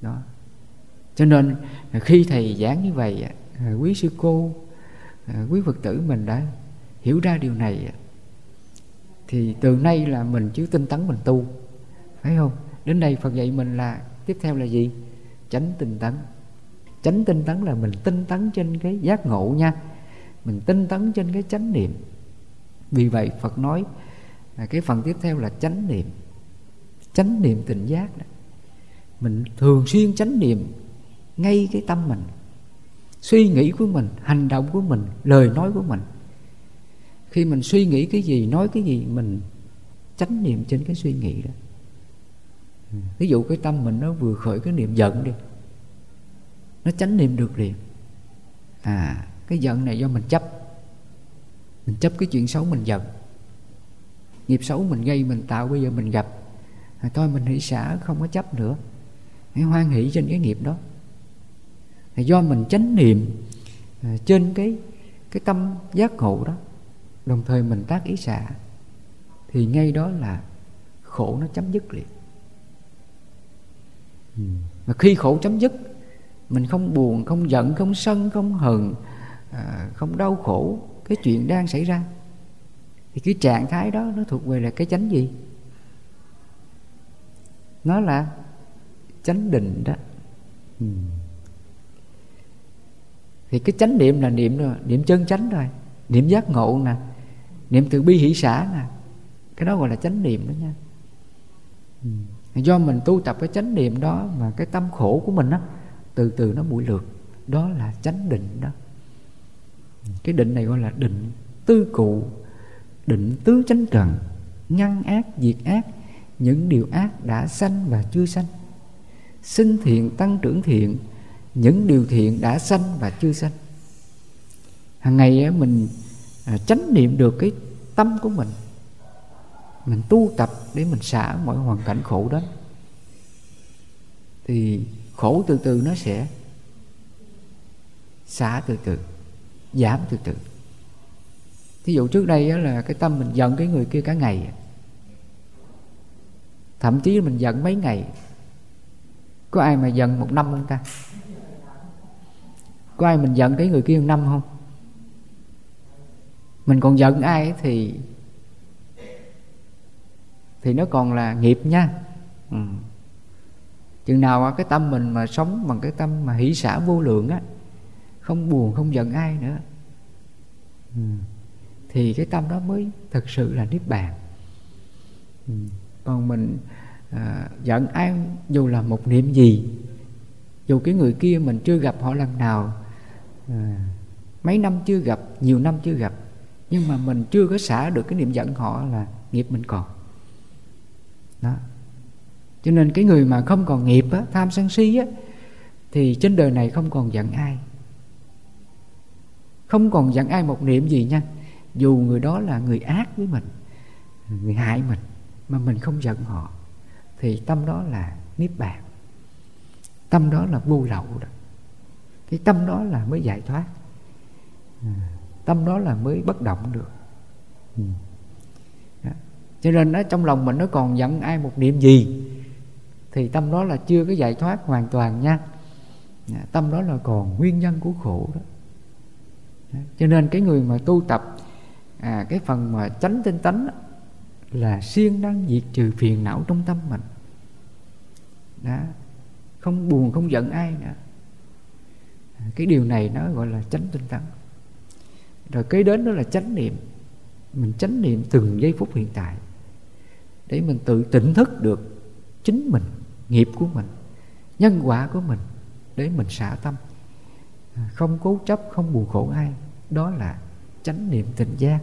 A: Đó. Cho nên à, khi thầy giảng như vậy à, à, quý sư cô quý phật tử mình đã hiểu ra điều này thì từ nay là mình chứ tinh tấn mình tu, phải không? Đến đây phật dạy mình là, tiếp theo là gì? Tránh tinh tấn. Chánh tinh tấn là mình tinh tấn trên cái giác ngộ nha. Mình tinh tấn trên cái chánh niệm. Vì vậy phật nói cái phần tiếp theo là chánh niệm chánh niệm tỉnh giác đó. Mình thường xuyên chánh niệm ngay cái tâm mình, suy nghĩ của mình, hành động của mình, lời nói của mình. Khi mình suy nghĩ cái gì, nói cái gì, mình chánh niệm trên cái suy nghĩ đó. Ví dụ cái tâm mình nó vừa khởi cái niệm giận đi, nó chánh niệm được liền. À cái giận này do mình chấp. Mình chấp cái chuyện xấu mình giận. Nghiệp xấu mình gây, mình tạo, bây giờ mình gặp à, thôi mình hỷ xả không có chấp nữa. Hãy hoan hỷ trên cái nghiệp đó. À, do mình chánh niệm à, trên cái cái tâm giác ngộ đó đồng thời mình tác ý xả thì ngay đó là khổ nó chấm dứt liền. Ừ. Mà khi khổ chấm dứt mình không buồn không giận không sân không hờn à, không đau khổ cái chuyện đang xảy ra thì cái trạng thái đó nó thuộc về là cái chánh gì? Nó là chánh định đó. Ừ. thì cái chánh niệm là niệm rồi niệm chân chánh rồi niệm giác ngộ nè, niệm từ bi hỷ xã nè. Cái đó gọi là chánh niệm đó nha. Ừ. do mình tu tập cái chánh niệm đó mà cái tâm khổ của mình á, từ từ nó mũi lượt đó là chánh định đó. Cái định này gọi là định tư cụ, định tứ chánh trần, ngăn ác, diệt ác những điều ác đã sanh và chưa sanh. Sinh thiện, tăng trưởng thiện. Những điều thiện đã sanh và chưa sanh. Hàng ngày mình à, chánh niệm được cái tâm của mình. Mình tu tập để mình xả mọi hoàn cảnh khổ đó. Thì khổ từ từ nó sẽ xả từ từ, giảm từ từ. Thí dụ trước đây là cái tâm mình giận cái người kia cả ngày thậm chí mình giận mấy ngày có ai mà giận một năm không ta có ai mình giận cái người kia một năm không mình còn giận ai thì thì nó còn là nghiệp nha ừ. chừng nào cái tâm mình mà sống bằng cái tâm mà hỷ xả vô lượng á, không buồn, không giận ai nữa ừ. thì cái tâm đó mới thực sự là niết bàn ừ còn mình à, giận ai dù là một niệm gì dù cái người kia mình chưa gặp họ lần nào à, mấy năm chưa gặp nhiều năm chưa gặp nhưng mà mình chưa có xả được cái niệm giận họ là nghiệp mình còn. Đó. Cho nên cái người mà không còn nghiệp á, tham sân si á thì trên đời này không còn giận ai. Không còn giận ai một niệm gì nha. Dù người đó là người ác với mình người hại mình mà mình không giận họ thì tâm đó là niết bàn. Tâm đó là vô lậu đó. Cái tâm đó là mới giải thoát. À, tâm đó là mới bất động được. Ừ. Đó. cho nên nó trong lòng mình nó còn giận ai một niệm gì thì tâm đó là chưa có giải thoát hoàn toàn nha. Tâm đó là còn nguyên nhân của khổ đó. Cho nên cái người mà tu tập à, cái phần mà tránh tinh tánh là siêng năng diệt trừ phiền não trong tâm mình. Đó, không buồn, không giận ai nữa. Cái điều này nó gọi là chánh tinh tấn. Rồi kế đến đó là chánh niệm. Mình chánh niệm từng giây phút hiện tại để mình tự tỉnh thức được chính mình, nghiệp của mình, nhân quả của mình để mình xả tâm. Không cố chấp, không buồn khổ ai. Đó là chánh niệm tỉnh giác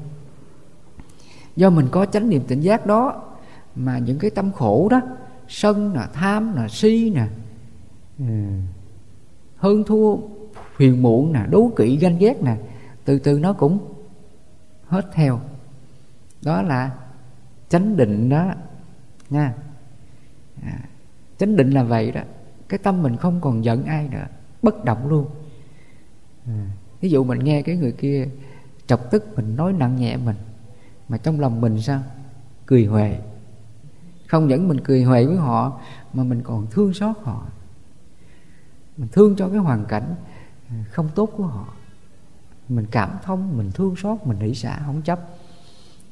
A: do mình có chánh niệm tỉnh giác đó mà những cái tâm khổ đó sân là tham là si nè ừ, hơn thua phiền muộn nè đố kỵ ganh ghét nè từ từ nó cũng hết theo. Đó là chánh định đó nha. À, chánh định là vậy đó. Cái tâm mình không còn giận ai nữa bất động luôn. À, ví dụ mình nghe cái người kia chọc tức mình nói nặng nhẹ mình mà trong lòng mình sao? Cười huệ. Không những mình cười huệ với họ, mà mình còn thương xót họ. Mình thương cho cái hoàn cảnh không tốt của họ. Mình cảm thông, mình thương xót, mình hỷ xả, không chấp.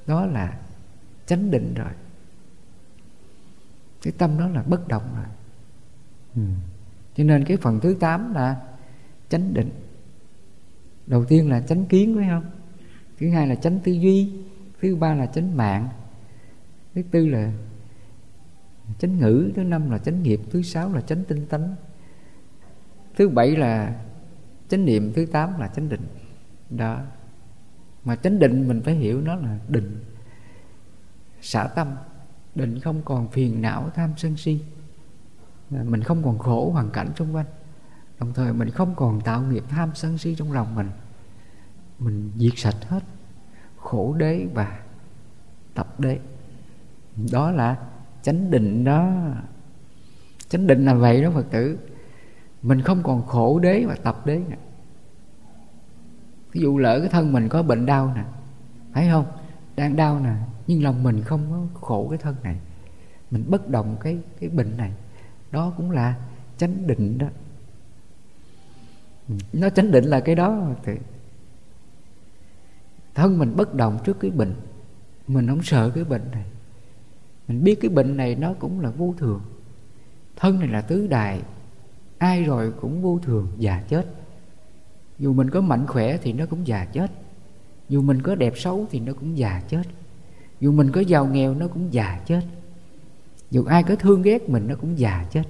A: Đó là chánh định rồi. Cái tâm đó là bất động rồi. Ừ. cho nên cái phần thứ tám là chánh định. Đầu tiên là chánh kiến, phải không? Thứ hai là chánh tư duy thứ ba là chánh mạng. Thứ tư là chánh ngữ. Thứ năm là chánh nghiệp. Thứ sáu là chánh tinh tấn. Thứ bảy là chánh niệm. Thứ tám là chánh định. Đó. Mà chánh định mình phải hiểu nó là định. Xả tâm. Định không còn phiền não tham sân si. Mình không còn khổ hoàn cảnh xung quanh. Đồng thời mình không còn tạo nghiệp tham sân si trong lòng mình. Mình diệt sạch hết khổ đế và tập đế. Đó là chánh định đó. Chánh định là vậy đó phật tử. Mình không còn khổ đế và tập đế nữa. Ví dụ lỡ cái thân mình có bệnh đau nè, phải không? Đang đau nè, nhưng lòng mình không có khổ cái thân này. Mình bất động cái cái bệnh này. Đó cũng là chánh định đó. Ừ, nó chánh định là cái đó thì thân mình bất động trước cái bệnh. Mình không sợ cái bệnh này. Mình biết cái bệnh này nó cũng là vô thường. Thân này là tứ đại. Ai rồi cũng vô thường, già chết. Dù mình có mạnh khỏe thì nó cũng già chết. Dù mình có đẹp xấu thì nó cũng già chết. Dù mình có giàu nghèo, nó cũng già chết. Dù ai có thương ghét mình, nó cũng già chết.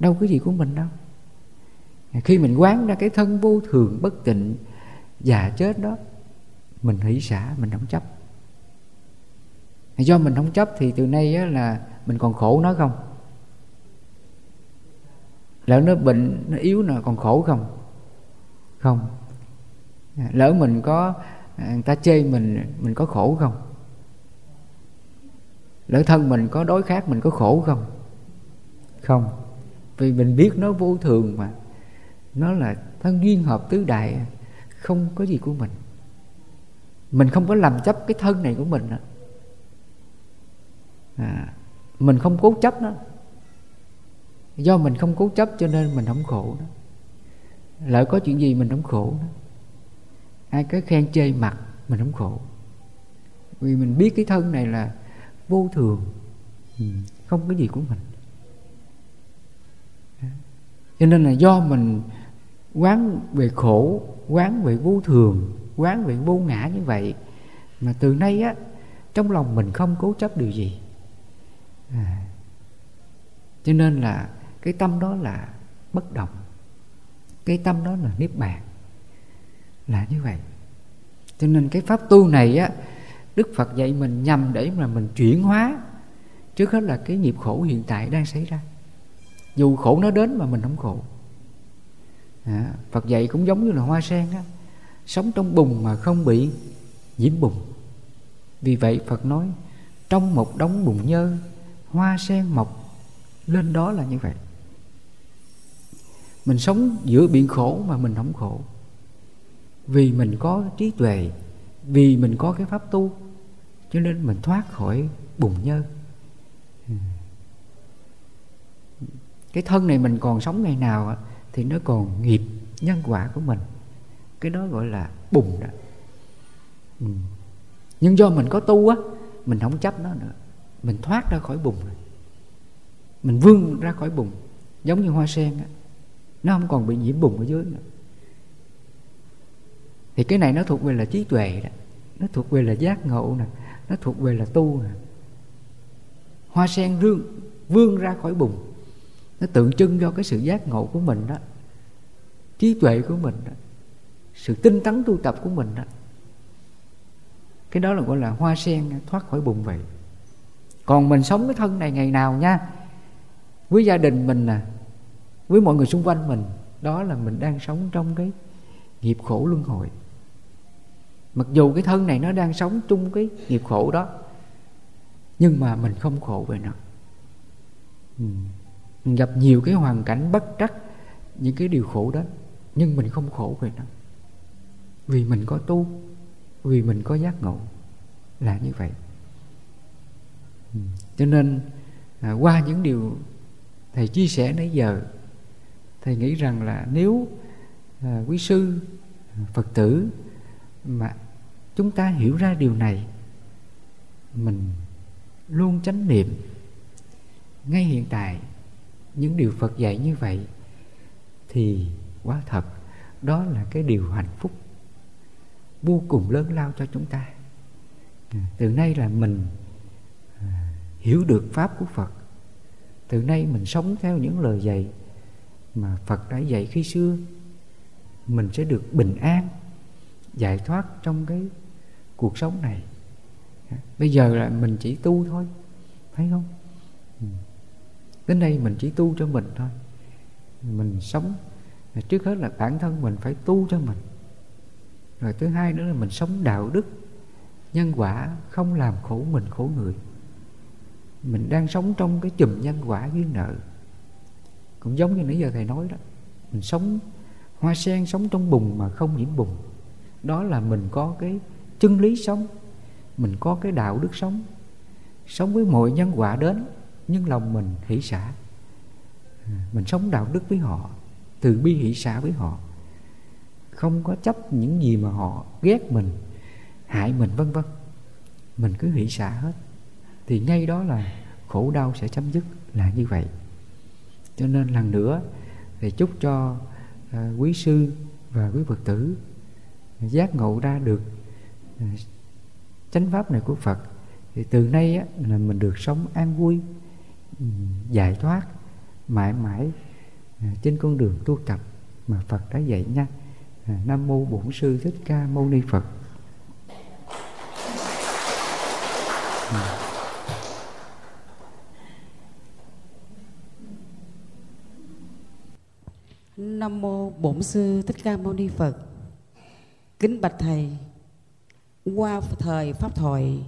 A: Đâu có gì của mình đâu. Khi mình quán ra cái thân vô thường, bất tịnh, già chết đó mình hỷ xả mình không chấp. Do mình không chấp thì từ nay á, là mình còn khổ nó không? Lỡ nó bệnh nó yếu là còn khổ không? Không. Lỡ mình có à, người ta chê mình mình có khổ không? Lỡ thân mình có đối khác mình có khổ không? Không. Vì mình biết nó vô thường mà. Nó là thân duyên hợp tứ đại không có gì của mình mình không có làm chấp cái thân này của mình à, mình không cố chấp nó do mình không cố chấp cho nên mình không khổ đó. Lỡ có chuyện gì mình không khổ đó. Ai có khen chê mặt mình không khổ. Vì mình biết cái thân này là vô thường. Ừ, không có gì của mình. Cho nên là do mình quán về khổ quán về vô thường quán vị vô ngã như vậy mà từ nay á trong lòng mình không cố chấp điều gì. À, cho nên là cái tâm đó là bất động cái tâm đó là niết bàn là như vậy. Cho nên cái pháp tu này á đức phật dạy mình nhằm để mà mình chuyển hóa trước hết là cái nghiệp khổ hiện tại đang xảy ra. Dù khổ nó đến mà mình không khổ. À, phật dạy cũng giống như là hoa sen á sống trong bùn mà không bị nhiễm bùn. Vì vậy phật nói, trong một đống bùn nhơ, hoa sen mọc, lên đó là như vậy. Mình sống giữa biển khổ mà mình không khổ. Vì mình có trí tuệ, vì mình có cái pháp tu, cho nên mình thoát khỏi bùn nhơ. Cái thân này mình còn sống ngày nào thì nó còn nghiệp nhân quả của mình cái đó gọi là bùng đó. Ừ. nhưng do mình có tu á, mình không chấp nó nữa. Mình thoát ra khỏi bùng rồi. Mình vươn ra khỏi bùng. Giống như hoa sen á. Nó không còn bị nhiễm bùng ở dưới nữa. Thì cái này nó thuộc về là trí tuệ đó. Nó thuộc về là giác ngộ nè. Nó thuộc về là tu nè. Hoa sen rương, vươn ra khỏi bùng. Nó tượng trưng cho cái sự giác ngộ của mình đó. Trí tuệ của mình đó sự tinh tấn tu tập của mình đó. Cái đó là gọi là hoa sen thoát khỏi bùn vậy còn mình sống cái thân này ngày nào nha, với gia đình mình nè, với mọi người xung quanh mình, đó là mình đang sống trong cái nghiệp khổ luân hồi. Mặc dù cái thân này nó đang sống chung cái nghiệp khổ đó, nhưng mà mình không khổ về nó. Ừ. mình gặp nhiều cái hoàn cảnh bất trắc, những cái điều khổ đó, nhưng mình không khổ về nó vì mình có tu vì mình có giác ngộ là như vậy. Ừ. cho nên à, qua những điều thầy chia sẻ nãy giờ thầy nghĩ rằng là nếu à, quý sư à, phật tử mà chúng ta hiểu ra điều này mình luôn chánh niệm. Ngay hiện tại những điều phật dạy như vậy thì quá thật. Đó là cái điều hạnh phúc vô cùng lớn lao cho chúng ta. Từ nay là mình à, hiểu được pháp của phật. Từ nay mình sống theo những lời dạy mà phật đã dạy khi xưa, mình sẽ được bình an, giải thoát trong cái cuộc sống này. Bây giờ là mình chỉ tu thôi, thấy không? Ừ. Đến đây mình chỉ tu cho mình thôi. Mình sống, trước hết là bản thân mình phải tu cho mình rồi thứ hai nữa là mình sống đạo đức. Nhân quả không làm khổ mình, khổ người. Mình đang sống trong cái chùm nhân quả duyên nợ. Cũng giống như nãy giờ thầy nói đó, mình sống, hoa sen sống trong bùn mà không nhiễm bùn. Đó là mình có cái chân lý sống, mình có cái đạo đức sống. Sống với mọi nhân quả đến, nhưng lòng mình hỷ xả. Mình sống đạo đức với họ, từ bi hỷ xả với họ không có chấp những gì mà họ ghét mình hại mình vân vân. Mình cứ hỷ xả hết. Thì ngay đó là khổ đau sẽ chấm dứt là như vậy. Cho nên lần nữa thì chúc cho à, quý sư và quý phật tử giác ngộ ra được à, chánh pháp này của phật. Thì từ nay á, là mình được sống an vui giải thoát mãi mãi à, trên con đường tu tập mà phật đã dạy nha. À, nam mô bổn sư thích ca mâu ni phật
B: Nam mô Bổn sư Thích Ca Mâu Ni Phật. Kính bạch thầy, qua thời pháp thoại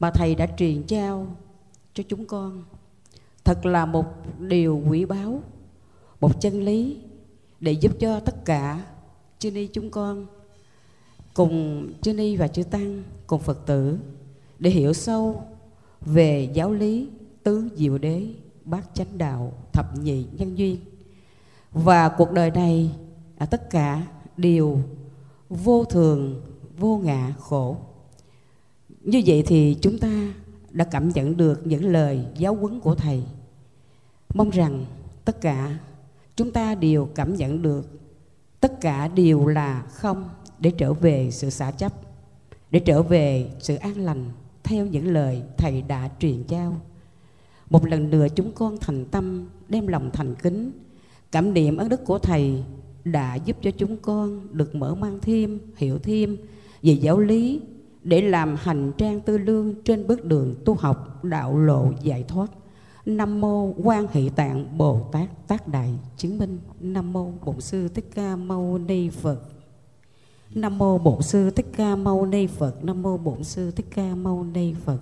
B: mà thầy đã truyền trao cho chúng con thật là một điều quý báu, một chân lý để giúp cho tất cả chư ni chúng con cùng chư ni và chư tăng cùng Phật tử để hiểu sâu về giáo lý tứ diệu đế bát chánh đạo thập nhị nhân duyên. Và cuộc đời này à, tất cả đều vô thường vô ngã khổ. Như vậy thì chúng ta đã cảm nhận được những lời giáo huấn của thầy. Mong rằng tất cả chúng ta đều cảm nhận được tất cả đều là không để trở về sự xả chấp để trở về sự an lành theo những lời thầy đã truyền giao một lần nữa chúng con thành tâm đem lòng thành kính Cảm niệm ơn đức của Thầy đã giúp cho chúng con được mở mang thêm, hiểu thêm về giáo lý để làm hành trang tư lương trên bước đường tu học đạo lộ giải thoát. Nam mô Quan Hệ Tạng Bồ Tát Tác Đại chứng minh. Nam mô Bổn sư Thích Ca Mâu Ni Phật. Nam mô Bổn sư Thích Ca Mâu Ni Phật. Nam mô Bổn sư Thích Ca Mâu Ni Phật.